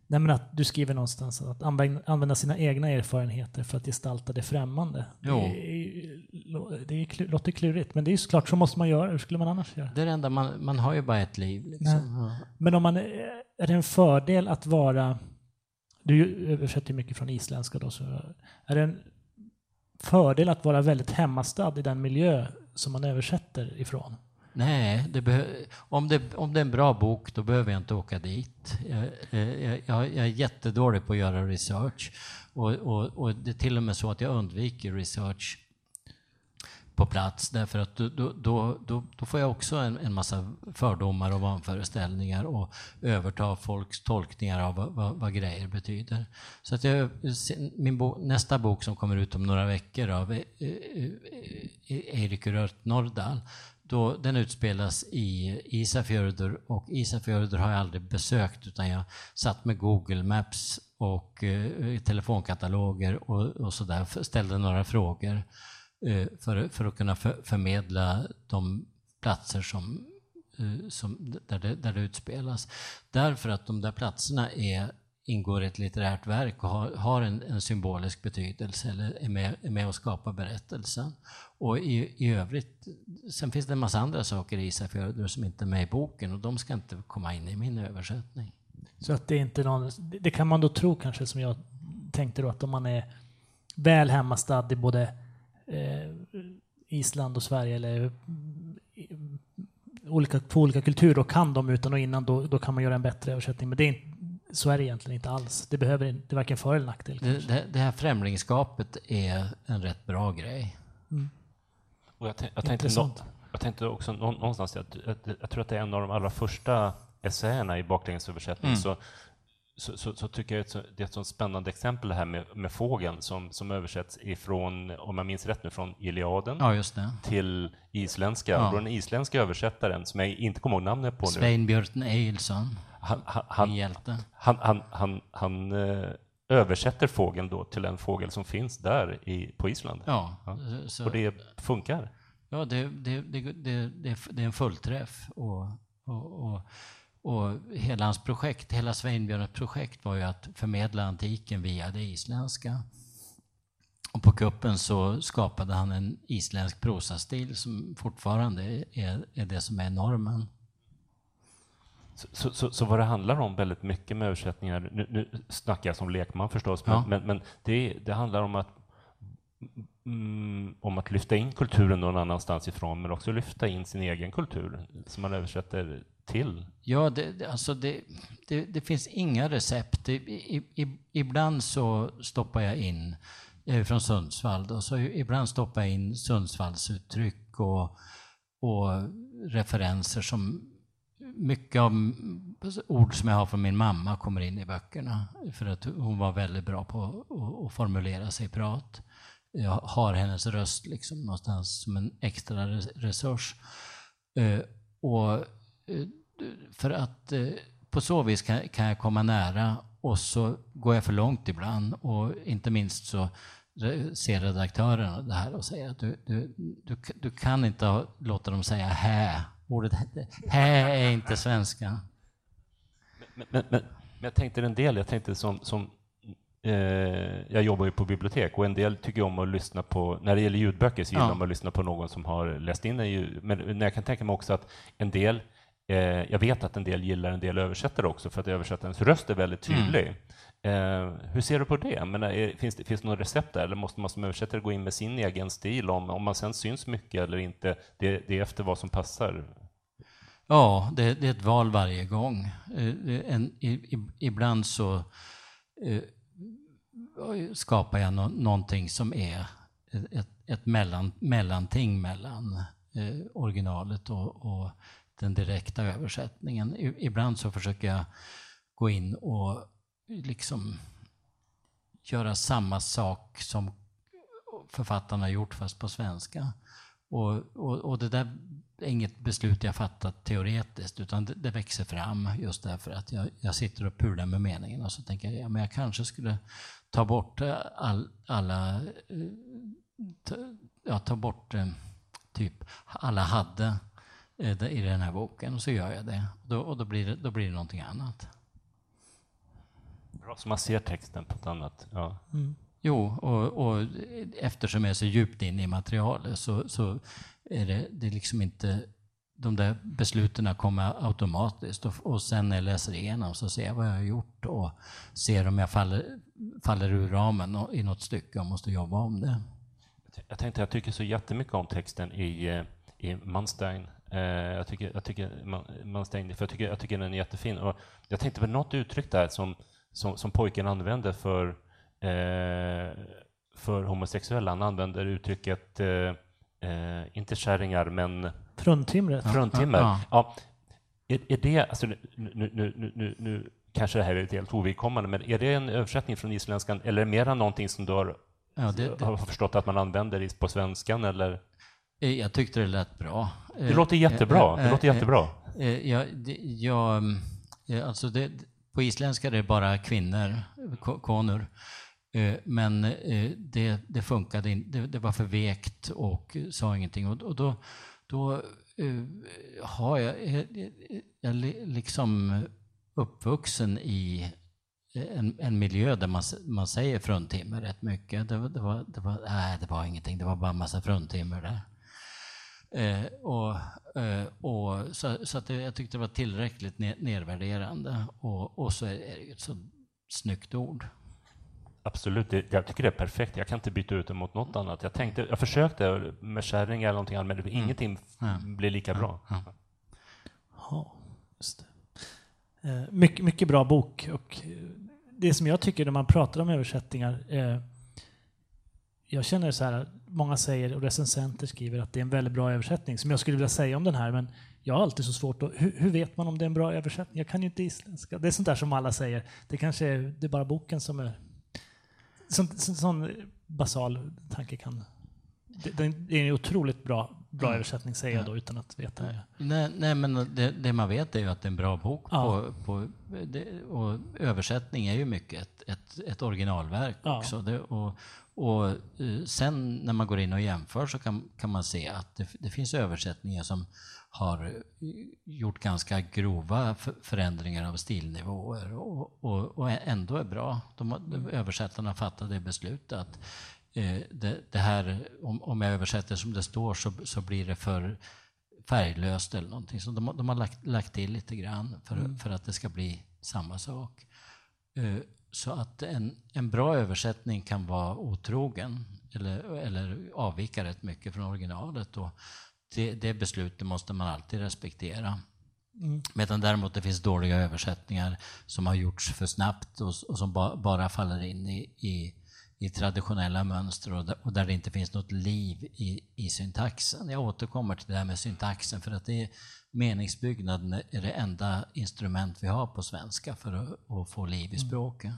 Nej, men att du skriver någonstans att använda, sina egna erfarenheter för att gestalta det främmande. Jo. Det, det klu- låter klurigt, men det är ju såklart så måste man göra. Hur skulle man annars göra? Det är det enda, man, man har ju bara ett liv. Liksom. Men om man, är det en fördel att vara, du översätter mycket från isländska då, så är det en fördel att vara väldigt hemmastad i den miljö som man översätter ifrån? Nej, det om, det, om det är en bra bok då behöver jag inte åka dit. Jag, jag, jag, jag är jättedålig på att göra research och, och, och det är till och med så att jag undviker research på plats därför att då, då, då, då, får jag också en, en massa fördomar och vanföreställningar och överta folks tolkningar av vad, vad, vad grejer betyder. Så att jag, min bo, nästa bok som kommer ut om några veckor av eh, eh, eh, Eirik Rört Nordahl då, den utspelas i Isafjörður och Isafjörður har jag aldrig besökt utan jag satt med Google Maps och eh, telefonkataloger och, och sådär, ställde några frågor eh, Eh, för, för att kunna för, förmedla de platser som, eh, som, där, det, där det utspelas. Därför att de där platserna är, ingår i ett litterärt verk och har, har en, en symbolisk betydelse eller är med, är med och skapar berättelsen. Och i, i övrigt, sen finns det en massa andra saker i Isafjörður som inte är med i boken och de ska inte komma in i min översättning. Så att det är inte någon, det kan man då tro kanske som jag tänkte då att om man är väl hemmastad i både Island och Sverige eller mm, i- olika, två olika kulturer och kan dem utan och innan då, då kan man göra en bättre översättning. Men det är, inte- så är det egentligen inte alls. Det behöver inte- det är varken för eller nackdel. Det, det, det här främlingskapet är en rätt bra grej. Och jag, jag, tänkte nå- jag tänkte också nå- någonstans, att, att, jag tror att det är en av de allra första essäerna i baklängesöversättning, Mm. så, så, så, så tycker jag att det är ett sånt spännande exempel det här med, med fågeln som, som översätts ifrån, om jag minns rätt nu, från Iliaden Ja, till isländska. Ja. Då den isländska översättaren, som jag inte kommer ihåg namnet på nu, Sveinbjörn Eilsson, han, han, hjälte. han, han, han, han eh, översätter fågeln då till en fågel som finns där i, på Island. Ja, så, Och det funkar. ja det, det, det, det, det, det är en fullträff. Och, och, och, och hela hans projekt, hela Sveinbjörns projekt var ju att förmedla antiken via det isländska. Och på kuppen så skapade han en isländsk prosastil som fortfarande är, är det som är normen. Så, så, så, så vad det handlar om väldigt mycket med översättningar, nu, nu snackar jag som lekman förstås, men, Ja. men, men det, det handlar om att, mm, om att lyfta in kulturen någon annanstans ifrån, men också lyfta in sin egen kultur som man översätter till. Ja, det, alltså det, det, det finns inga recept. I, i, ibland så stoppar jag in jag är från Sundsvall, då, så ibland stoppar jag in Sundsvallsuttryck och, och referenser som mycket av ord som jag har från min mamma kommer in i böckerna. För att hon var väldigt bra på att, att formulera sig i prat. Jag har hennes röst liksom någonstans som en extra resurs. Eh, och eh, för att eh, på så vis kan, kan jag komma nära och så går jag för långt ibland och inte minst så ser redaktören det här och säger att du, du, du, du kan inte låta dem säga hä. Ordet hä är inte svenska. Men, men, men, men jag tänkte en del, jag tänkte som, som jag jobbar ju på bibliotek och en del tycker om att lyssna på, när det gäller ljudböcker så gillar Ja. man att lyssna på någon som har läst in en ljud, men jag kan tänka mig också att en del, eh, jag vet att en del gillar en del översättare också för att översättarens röst är väldigt tydlig. Eh, hur ser du på det? Men, är, finns, det finns det något recept där eller måste man som översättare gå in med sin egen stil om, om man sen syns mycket eller inte? Det, det är efter vad som passar. Ja, det, det är ett val varje gång. Eh, En, i, i, ibland så eh, skapar jag no någonting som är ett, ett mellan, mellanting mellan eh, originalet och, och, den direkta översättningen. I, ibland så försöker jag gå in och liksom göra samma sak som författarna gjort fast på svenska. Och, och, och, det där inget beslut jag fattat teoretiskt utan det, det växer fram just därför att jag, jag sitter och pular med meningen och så tänker jag ja, men jag kanske skulle ta bort all, alla eh, ta, ja, ta bort eh, typ alla hade eh, i den här boken och så gör jag det. Och då, och då, blir, det, då blir det någonting annat. Bra, så man ser texten på ett annat... Ja. Mm. Jo, och, och, eftersom jag är så djupt inne i materialet så, så är det, det är liksom inte... De där besluten kommer automatiskt och, och sen när jag läser igenom så ser jag vad jag har gjort och ser om jag faller, faller ur ramen i något stycke och måste jobba om det. Jag tänkte, jag tycker så jättemycket om texten i, eh, i Manstein. Eh, jag tycker, jag tycker, Manstein, för jag tycker, jag tycker den är jättefin. Och jag tänkte på något uttryck där som, som, som pojken använde för, för homosexuella. Han använder uttrycket, eh, inte kärringar, men... Fruntimret. Fruntimmer. Ja, ja. Är, är det, alltså, nu, nu, nu, nu, nu kanske det här är helt ovidkommande, men är det en översättning från isländskan eller är det mera någonting som du har Ja, det, det... Har förstått att man använder på svenskan eller? Eh, jag tyckte det lät bra. Det låter eh, jättebra. Det låter eh, jättebra. Ja, jag, alltså det, på isländska är det bara kvinnor, konur. Eh, men eh, det, det funkade inte. Det, det, var för vekt och sa ingenting. Och, då, då eh, har jag, jag, liksom uppvuxen i en, en miljö där man, man säger fruntimmer rätt mycket. Det, det, var, det, var, nej, det var ingenting, det var bara en massa fruntimmer där. Eh, och, eh, och, så så att det, jag tyckte det var tillräckligt nedvärderande. Och, och så är det ett så snyggt ord. Absolut, jag tycker det är perfekt. Jag kan inte byta ut det mot något annat. Jag, tänkte, jag försökte med kärring eller någonting annat, men mm. ingenting mm. blir lika bra. Ja, ja. just det. Eh, mycket, mycket bra bok. Och det som jag tycker när man pratar om översättningar, eh, jag känner så här, många säger och recensenter skriver att det är en väldigt bra översättning, som jag skulle vilja säga om den här, men jag har alltid så svårt att, hur, hur, vet man om det är en bra översättning? Jag kan ju inte isländska. Det är sånt där som alla säger, det kanske är, det är bara boken som är... Sån, sån, sån basal tanke kan... Det, det är en otroligt bra bra mm. översättning säger jag då utan att veta. Nej, nej men det, det, man vet är ju att det är en bra bok. Ja. På, på det, och översättning är ju mycket ett, ett, ett originalverk ja. också. Det, och, och eh, sen när man går in och jämför så kan, kan man se att det, det finns översättningar som har eh, gjort ganska grova förändringar av stilnivåer och, och, och ändå är bra. De, översättarna fattade beslutet att Eh, det, det, här, om, om jag översätter som det står så, så blir det för färglöst eller någonting. Så de, de har lagt, lagt till lite grann för, mm. för att det ska bli samma sak. Eh, så att en, en bra översättning kan vara otrogen eller, eller avvika rätt mycket från originalet. Och det, det beslutet måste man alltid respektera. Mm. Medan däremot det finns dåliga översättningar som har gjorts för snabbt och, och som ba, bara faller in i, i i traditionella mönster och där, och där det inte finns något liv i, i syntaxen. Jag återkommer till det här med syntaxen för att det är, meningsbyggnaden är det enda instrument vi har på svenska för att, att få liv i mm. språket.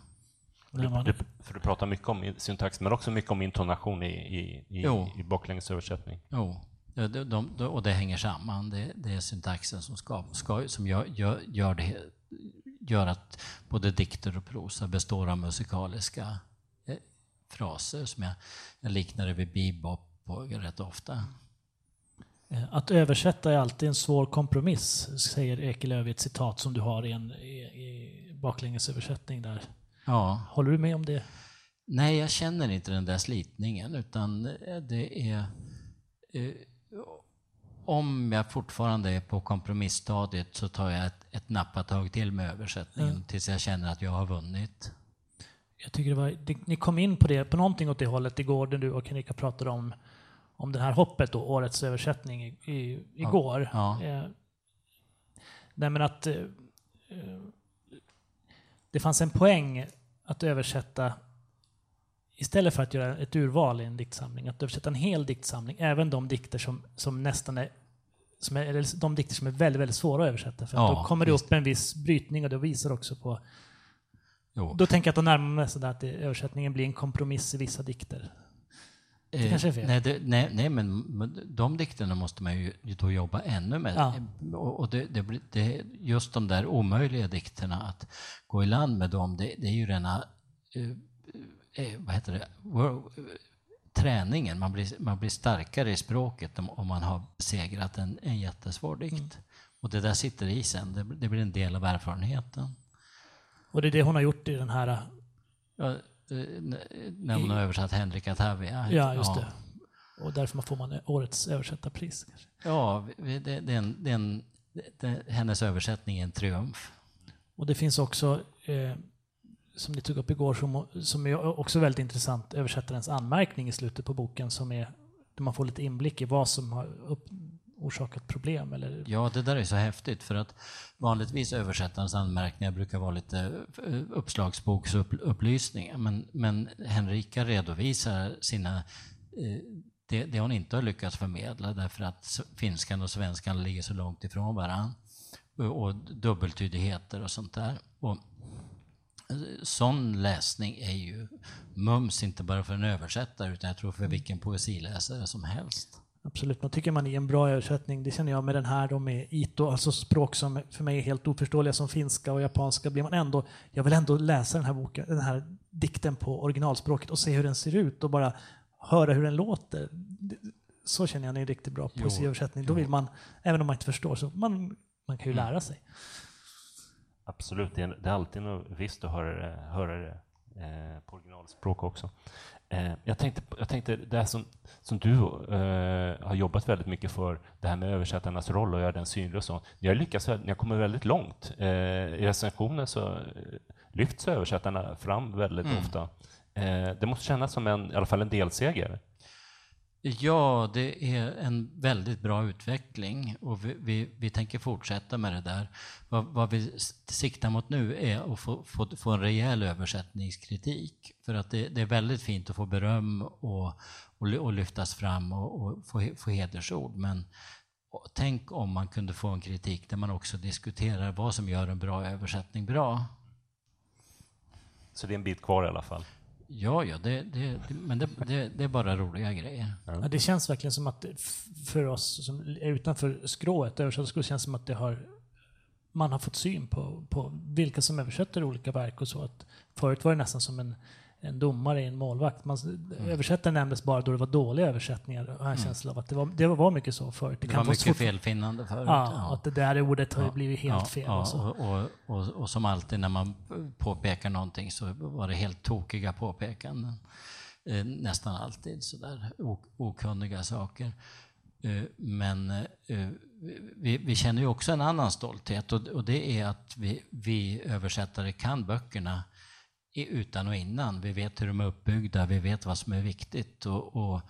Mm. Du, för du pratar mycket om syntax, men också mycket om intonation i, i, i, i baklängesöversättning. Jo, de, de, de, och det hänger samman. Det, det är syntaxen som, ska, ska, som gör, gör, gör, det, gör att både dikter och prosa består av musikaliska fraser som jag, jag liknar det vid bebop rätt ofta. Eh, att översätta är alltid en svår kompromiss, säger Ekelöf i ett citat som du har i en i, i baklängesöversättning där. Ja. Håller du med om det? Nej, jag känner inte den där slitningen, utan det är... Eh, om jag fortfarande är på kompromissstadiet så tar jag ett, ett nappatag till med översättningen mm. tills jag känner att jag har vunnit jag tycker det var, det, ni kom in på det, på någonting åt det hållet igår, när du och Kanika pratade om, om det här hoppet, då, årets översättning, i, i, igår. Ja. Eh, nej men att eh, det fanns en poäng att översätta istället för att göra ett urval i en diktsamling, att översätta en hel diktsamling, även de dikter som, som nästan är som är, eller de dikter som är väldigt, väldigt svåra att översätta. För Ja, då kommer det upp en viss brytning och det visar också på... Jo. Då tänker jag att då närmar mig sådär att det, översättningen blir en kompromiss i vissa dikter. Eh, kanske är fel. Nej, det, nej, nej, men de dikterna måste man ju då jobba ännu med. Ja. Och det, det, det, just de där omöjliga dikterna, att gå i land med dem, det, det är ju rena, eh, eh, vad heter det, eh, träningen. Man blir, man blir starkare i språket om, om man har segrat en, en jättesvår dikt. Mm. Och det där sitter i sen, det, det blir en del av erfarenheten. Och det är det hon har gjort i den här... Ja, eh, när hon har översatt Henrika Tavia. Ja, just det. Och därför får man årets översättarpris. Kanske. Ja, det, det är en, det är en, hennes översättning är en triumf. Och det finns också, eh, som ni tog upp igår, som, som är också väldigt intressant, översättarens anmärkning i slutet på boken, som är där man får lite inblick i vad som har upp, orsakat problem. Eller, Ja, det där är så häftigt för att vanligtvis översättarens anmärkningar brukar vara lite eh, uppslagsboksupplysningar. Men, men Henrika redovisar sina, eh, det, det hon inte har lyckats förmedla därför att finskan och svenskan ligger så långt ifrån varandra. Och, dubbeltydigheter och sånt där. Och, Sån läsning är ju mums inte bara för en översättare utan jag tror för vilken poesiläsare som helst. Absolut, man tycker man är en bra översättning. Det känner jag med den här då med ito, alltså språk som för mig är helt oförståeliga som finska och japanska. Blir man ändå, jag vill ändå läsa den här boken, den här dikten på originalspråket och se hur den ser ut och bara höra hur den låter. Så känner jag är en riktigt bra poesiöversättning. Då vill man, även om man inte förstår, så man, man kan ju lära sig. Absolut, det är, det är alltid något visst att höra höra det eh, på originalspråk också. Eh, jag, tänkte, jag tänkte det här som, som du eh, har jobbat väldigt mycket för, det här med översättarnas roll och göra den synlig och så. Ni har lyckats, ni har kommit väldigt långt. Eh, I recensionen så eh, lyfts översättarna fram väldigt ofta. Eh, det måste kännas som en, i alla fall en delseger. Ja, det är en väldigt bra utveckling och vi, vi, vi tänker fortsätta med det där. Vad, vad vi siktar mot nu är att få, få, få en rejäl översättningskritik. För att det, det är väldigt fint att få beröm och, och, och lyftas fram och, och få, få hedersord. Men tänk om man kunde få en kritik där man också diskuterar vad som gör en bra översättning bra. Så det är en bit kvar i alla fall. Ja, ja, det, det, det, men det, det, det är bara roliga grejer. Ja, det känns verkligen som att för oss som är utanför skrået, översättarskrået, känns som att det har, man har fått syn på, på vilka som översätter olika verk och så. Att förut var det nästan som en, en domare i en målvakt. Man, Mm. Översättaren nämndes bara då det var dåliga översättningar. Jag har en känsla av att det var, det var mycket så förut. Det, kan var vara mycket svårt- felfinnande förut. Ja, att det där ordet har ju blivit helt Ja, fel. Ja, och så. och, och, och, som alltid när man påpekar någonting så var det helt tokiga påpekanden. Eh, nästan alltid sådär ok- okunniga saker. Eh, men eh, vi, vi känner ju också en annan stolthet och, och det är att vi, vi översättare kan böckerna i- utan och innan. Vi vet hur de är uppbyggda, vi vet vad som är viktigt. Och, och,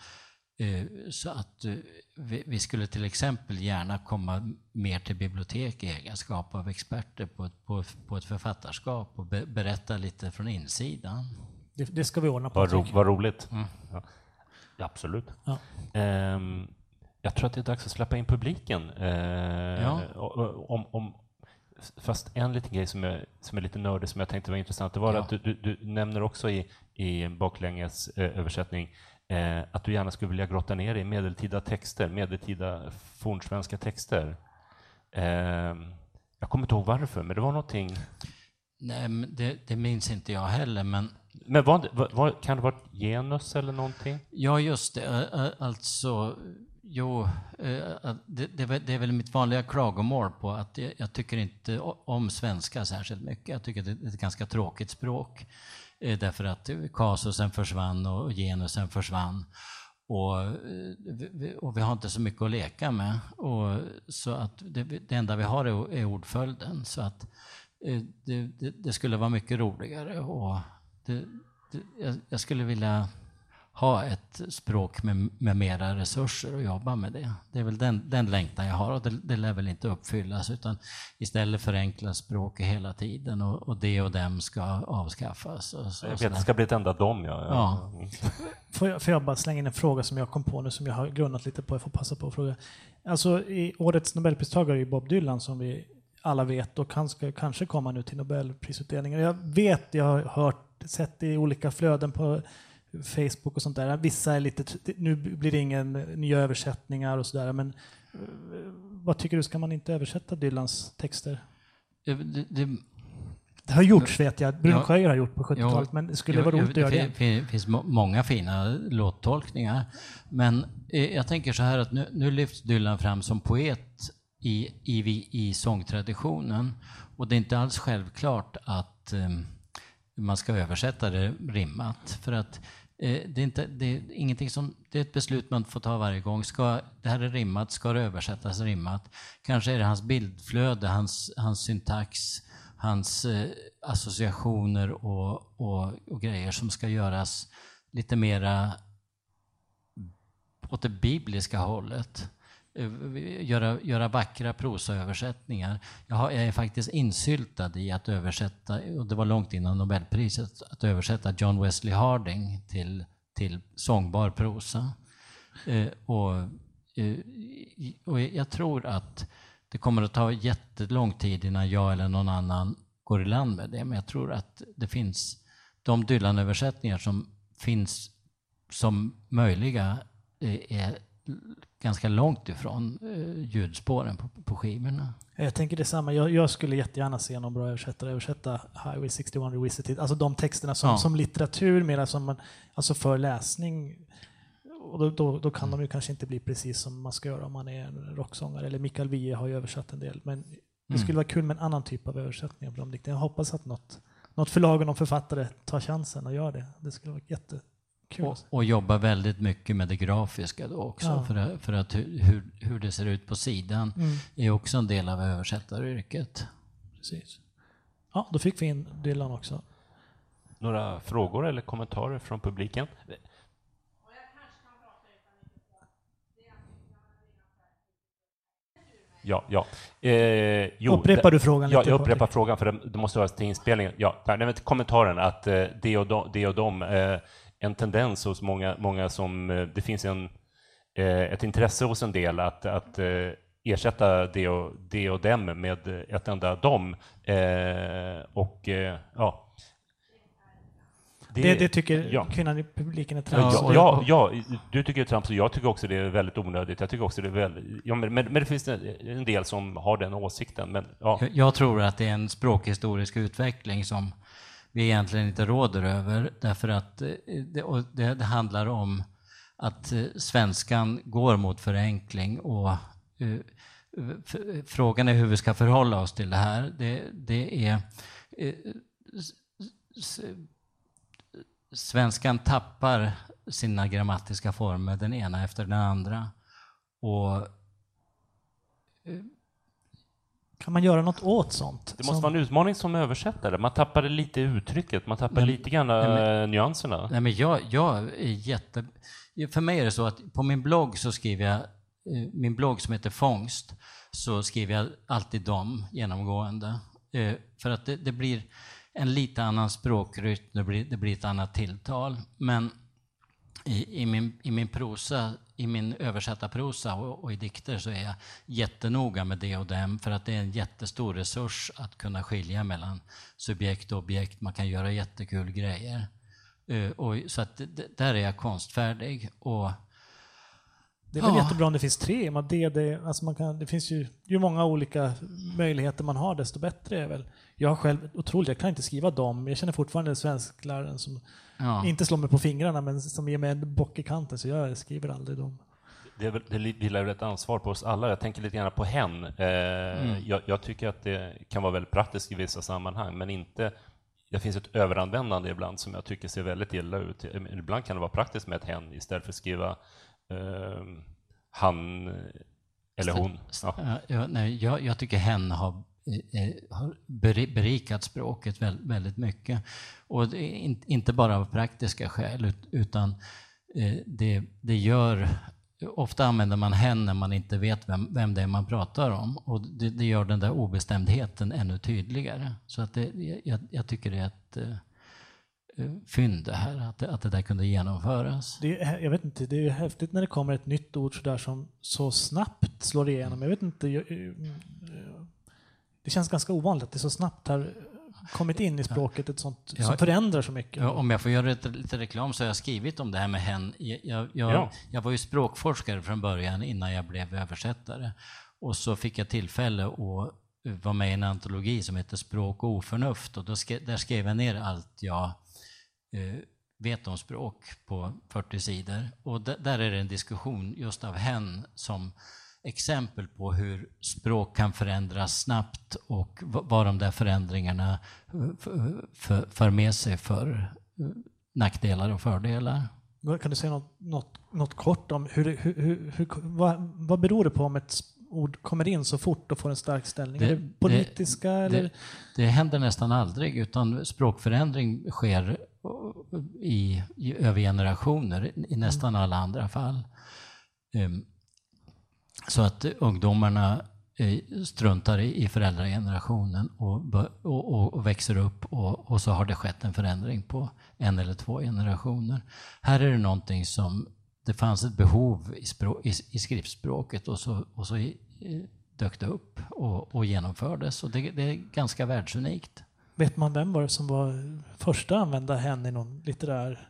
eh, så att eh, vi, vi skulle till exempel gärna komma mer till bibliotek i egenskap av experter på ett, på, på ett författarskap och be, berätta lite från insidan. Det, det ska vi ordna på. Vad, ro, vad roligt. Ja. Ja, absolut. Ja. Ehm, jag tror att det är dags att släppa in publiken. Eh, Ja. om, om, fast en liten grej som är, som är lite nördig som jag tänkte var intressant, det var Ja. att du, du, du nämner också i, i baklänges eh, översättning eh, att du gärna skulle vilja grotta ner i medeltida texter, medeltida fornsvenska texter. Ehm, jag kommer inte ihåg varför, men det var någonting... Nej, det, det minns inte jag heller, men Men var, var, kan det vara ett genus eller någonting? Ja, just det. Alltså, jo, eh, det, är väl- mitt vanliga klagomål på att jag, tycker inte om svenska särskilt mycket. Jag tycker det är ett ganska tråkigt språk. Eh, därför att kasusen försvann och genusen försvann. Och, eh, vi- och vi har inte så mycket att leka med. Och, så att det, det enda vi har är, är ordföljden. Så att det, det, det skulle vara mycket roligare. Och det, det, jag, jag skulle vilja ha ett språk med, med mera resurser och jobba med det. Det är väl den, den längtan jag har och det, det lär väl inte uppfyllas utan istället förenklas språket hela tiden och, och det och dem ska avskaffas. Och så, jag vet, det ska bli ett enda dom, ja. ja. Får, jag, får jag bara slänga in en fråga som jag kom på nu som jag har grunnat lite på, jag får passa på att fråga. Alltså i årets Nobelpristagare är Bob Dylan som vi alla vet och han ska kanske komma nu till Nobelprisutdelningen. Jag vet, jag har hört, sett i olika flöden på Facebook och sånt där. Vissa är lite, nu blir det ingen nya översättningar och sådär, men eh, vad tycker du, ska man inte översätta Dylans texter? Det, det, det har gjorts vet jag, Bruno ja, har gjort på 70-talet, men det skulle vara roligt att göra det. Det finns många fina låttolkningar, men eh, jag tänker så här att nu, nu lyfts Dylan fram som poet i, i, i sångtraditionen och det är inte alls självklart att um, man ska översätta det rimmat. För att eh, det, är inte, det, är ingenting som, det är ett beslut man får ta varje gång. Ska, det här är rimmat, ska det översättas rimmat? Kanske är det hans bildflöde, hans, hans syntax, hans eh, associationer och, och, och, grejer som ska göras lite mera åt det bibliska hållet. Eh, göra, göra vackra prosaöversättningar. Jag, har, jag är faktiskt insyltad i att översätta, och det var långt innan Nobelpriset, att översätta John Wesley Harding till, till sångbar prosa. Eh, och, eh, och jag tror att det kommer att ta jättelång tid innan jag eller någon annan går i land med det, men jag tror att det finns de Dylan-översättningar som finns som möjliga eh, är ganska långt ifrån eh, ljudspåren på, på skivorna. Jag tänker detsamma. Jag, jag skulle jättegärna se någon bra översättare översätta Highway 61 Revisited, alltså de texterna som, ja. som litteratur, mer som man, alltså för läsning. Och då, då, då kan mm. de ju kanske inte bli precis som man ska göra om man är en rocksångare. Eller Mikael Wiehe har ju översatt en del. Men det skulle mm. vara kul med en annan typ av översättning av de dikterna. Jag hoppas att något, något förlag och någon författare tar chansen och gör det. Det skulle vara jätte, och, och jobba väldigt mycket med det grafiska då också. Ja. För, att, för att hur, hur det ser ut på sidan mm. är också en del av översättaryrket. Precis. Ja, då fick vi in Dylan också. Några frågor eller kommentarer från publiken? Ja, ja. Eh, jo, Upprepar du frågan? Ja, jag upprepar frågan för det, det måste vara till inspelningen. Ja, nej, kommentaren att eh, det och de, det och de eh, en tendens hos många, många som, eh, det finns en, eh, ett intresse hos en del att, att eh, ersätta det och, det och dem med ett enda dom. Och ja, det, det, det, tycker ja. kvinnan i publiken är trams. Ja, ja, ja, du tycker det är trams och jag tycker också det är väldigt onödigt. Jag tycker också det är väldigt, ja, men, men det finns en del som har den åsikten. Men, ja. Jag tror att det är en språkhistorisk utveckling som vi egentligen inte råder över. Därför att eh, det, det, det handlar om att eh, svenskan går mot förenkling och uh, frågan är hur vi ska förhålla oss till det här. Det, det är uh, Svenskan tappar sina grammatiska former, den ena efter den andra. Och kan man göra något åt sånt? Det måste som... vara en utmaning som översättare. Man tappar lite uttrycket, man tappar men, lite grann nej, men, eh, nyanserna. Nej, men jag, jag är jätte... För mig är det så att på min blogg så skriver jag, eh, min blogg som heter Fångst, så skriver jag alltid dem genomgående. Eh, för att det, det blir en lite annan språkrytm, det blir, det blir ett annat tilltal. Men i, i, min, i min prosa i min översatta prosa och, och, i dikter så är jag jättenoga med det och dem för att det är en jättestor resurs att kunna skilja mellan subjekt och objekt. Man kan göra jättekul grejer. Uh, och, så att där är jag konstfärdig. Och, det är väl ja. jättebra om det finns tre. Man det, det, alltså man kan, det finns ju, ju många olika möjligheter man har, desto bättre är väl. Jag har själv otroligt, jag kan inte skriva dem. Jag känner fortfarande svenskläraren som Ja. Inte slå mig på fingrarna, men som ger mig en bock i kanten, så jag skriver aldrig dem. Det, det vilar ett ansvar på oss alla. Jag tänker lite grann på hen. Eh, mm. jag, jag, tycker att det kan vara väldigt praktiskt i vissa sammanhang, men inte... Det finns ett överanvändande ibland som jag tycker ser väldigt illa ut. Ibland kan det vara praktiskt med ett hen istället för att skriva eh, han eller hon. Ja. Ja, nej, jag, jag tycker hen har Eh, eh, har berikat språket väldigt mycket. Och inte bara av praktiska skäl, utan eh, det, det gör Ofta använder man hen när man inte vet vem, vem det är man pratar om och det, det gör den där obestämdheten ännu tydligare. Så att det, jag, jag tycker det är ett eh, eh, fynd det här, att det, att det där kunde genomföras. Det är, jag vet inte, det är häftigt när det kommer ett nytt ord sådär som så snabbt slår igenom. Jag vet inte, jag, det känns ganska ovanligt att det så snabbt har kommit in i språket, ett sånt som förändrar så mycket. Ja, om jag får göra lite, lite, reklam så har jag skrivit om det här med hen. Jag, jag, ja. jag, var ju språkforskare från början innan jag blev översättare. Och så fick jag tillfälle att vara med i en antologi som heter Språk och oförnuft och då skrev, där skrev jag ner allt jag eh, vet om språk på 40 sidor. Och där är det en diskussion just av hen som exempel på hur språk kan förändras snabbt och vad de där förändringarna för med sig för eh, nackdelar och fördelar. Kan du säga något, något, något kort om hur, hur, hur, vad, vad beror det på om ett ord kommer in så fort och får en stark ställning? Det, det politiska? Det, eller? Det, det händer nästan aldrig, utan språkförändring sker i, i över generationer i nästan alla andra fall. Um, så att ungdomarna eh, struntar i föräldragenerationen och, och, och växer upp och, och, så har det skett en förändring på en eller två generationer. Här är det någonting som det fanns ett behov i, språk, i, i skriftspråket och så, och så eh, dök det upp och, och genomfördes. Och det, det, är ganska världsunikt. Vet man vem var det som var första att använda hen i någon litterär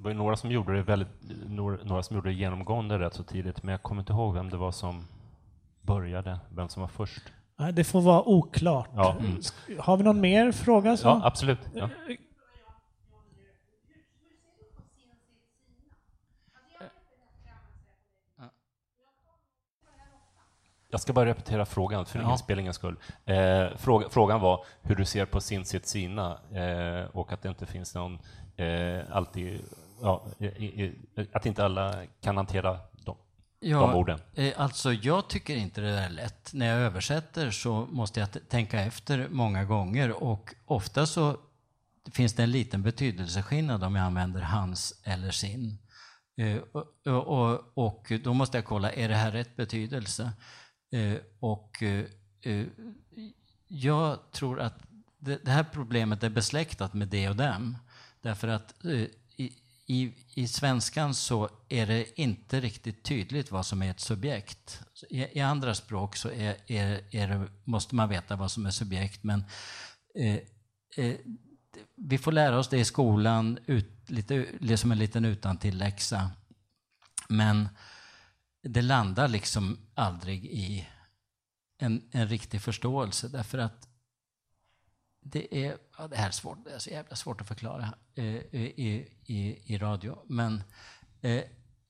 det var några som gjorde det väldigt, några som gjorde det genomgående rätt så tidigt, men jag kommer inte ihåg vem det var som började, vem som var först. Det får vara oklart. Ja. Mm. Har vi någon mer fråga? Som... Ja, absolut. Ja. Jag ska bara repetera frågan för ja. inspelningens skull. Eh, fråga, frågan var hur du ser på sin sitt sina eh, och att det inte finns någon eh, alltid ja, att inte alla kan hantera dem, ja, de orden? Eh, alltså, jag tycker inte det är lätt. När jag översätter så måste jag tänka efter många gånger och ofta så finns det en liten betydelseskillnad om jag använder hans eller sin. Eh, och, och, och då måste jag kolla, är det här rätt betydelse? Eh, och jag tror att det här problemet är besläktat med det och dem. Därför att i, i svenskan så är det inte riktigt tydligt vad som är ett subjekt. I, i andra språk så är, är, är det, måste man veta vad som är subjekt, men eh, eh, vi får lära oss det i skolan, ut, lite, som en liten utantilläxa. Men det landar liksom aldrig i en, en riktig förståelse, därför att det är, ja, det här är svårt, det är så jävla svårt att förklara eh, i, i, i radio. Men, eh,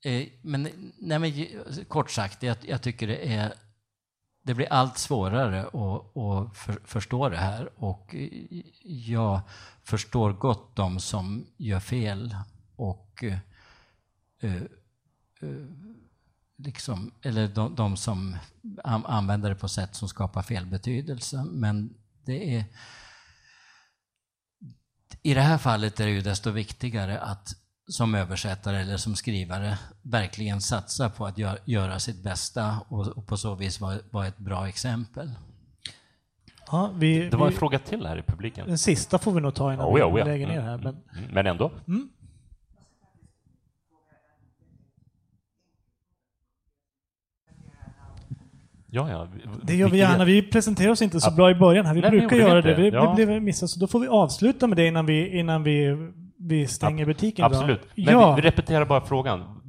eh, men, nej, men kort sagt, jag, jag tycker det är det blir allt svårare att, att för, förstå det här och eh, jag förstår gott de som gör fel och eh, eh, liksom, eller de, de, som använder det på sätt som skapar fel betydelse. Men det är i det här fallet är det ju desto viktigare att som översättare eller som skrivare verkligen satsa på att gör, göra sitt bästa och, och på så vis vara, vara ett bra exempel. Ja, vi, det var en vi, fråga till här i publiken. Den sista får vi nog ta innan oh, ja, oh ja. vi lägger ner här. Men, mm, men ändå. Mm. Ja, ja. Det gör vi gärna. Vi presenterar oss inte så bra i början här. Vi Nej, brukar göra det. Vi, ja. vi blev missade, så då får vi avsluta med det innan vi, innan vi, vi stänger butiken. Absolut. Men ja. vi, vi, repeterar bara frågan.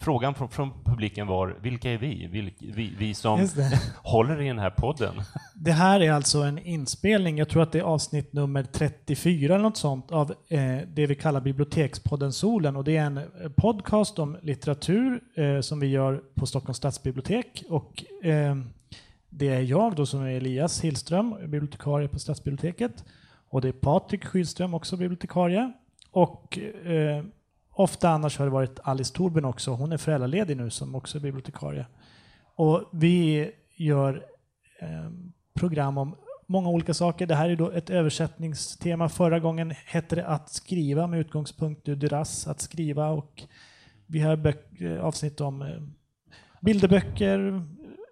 Frågan från, från, publiken var, vilka är vi? Vilk, vi, vi som håller i den här podden. Det här är alltså en inspelning, jag tror att det är avsnitt nummer 34 eller något sånt, av eh, det vi kallar Bibliotekspodden Solen. Och det är en eh, podcast om litteratur eh, som vi gör på Stockholms stadsbibliotek. Och, eh, det är jag då som är Elias Hillström, bibliotekarie på Stadsbiblioteket. Och det är Patrik Skydström, också bibliotekarie. Och eh, Ofta annars har det varit Alice Torben också. Hon är föräldraledig nu som också är bibliotekarie. Och vi gör eh, program om många olika saker. Det här är då ett översättningstema. Förra gången hette det att skriva med utgångspunkt ur Duras, att skriva och vi har eh, avsnitt om eh, bilderböcker,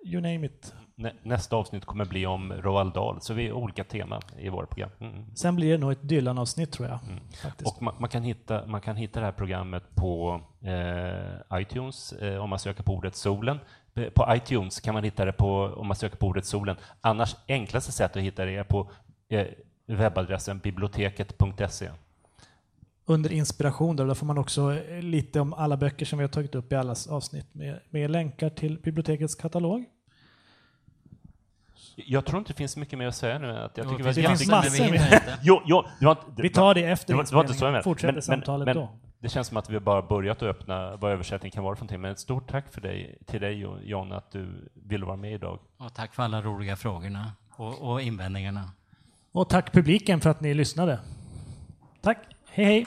you name it. Nä, nästa avsnitt kommer bli om Roald Dahl, så vi har olika teman i våra program. Mm. Sen blir det nog ett Dylan-avsnitt tror jag. Faktiskt. Och man, man, kan hitta, man kan hitta det här programmet på eh, iTunes eh, om man söker på ordet solen. På iTunes kan man hitta det på, om man söker på ordet solen. Annars enklaste sätt att hitta det är på eh, webbadressen biblioteket.se. Under inspiration där, då får man också eh, lite om alla böcker som vi har tagit upp i alla avsnitt med, med länkar till bibliotekets katalog. Jag tror inte det finns mycket mer att säga nu. Att jag Jo, tycker det har- finns massor inte. Jo, jo, det var inte, Vi tar det efter det var, det var inte så jag menade. Fortsätter Men- samtalet men, då. Det känns som att vi bara börjat att öppna vad översättning kan vara för någonting. Men ett stort tack för dig, till dig och John att du ville vara med idag. Och tack för alla roliga frågorna och, och invändningarna. Och tack publiken för att ni lyssnade. Tack, hej hej!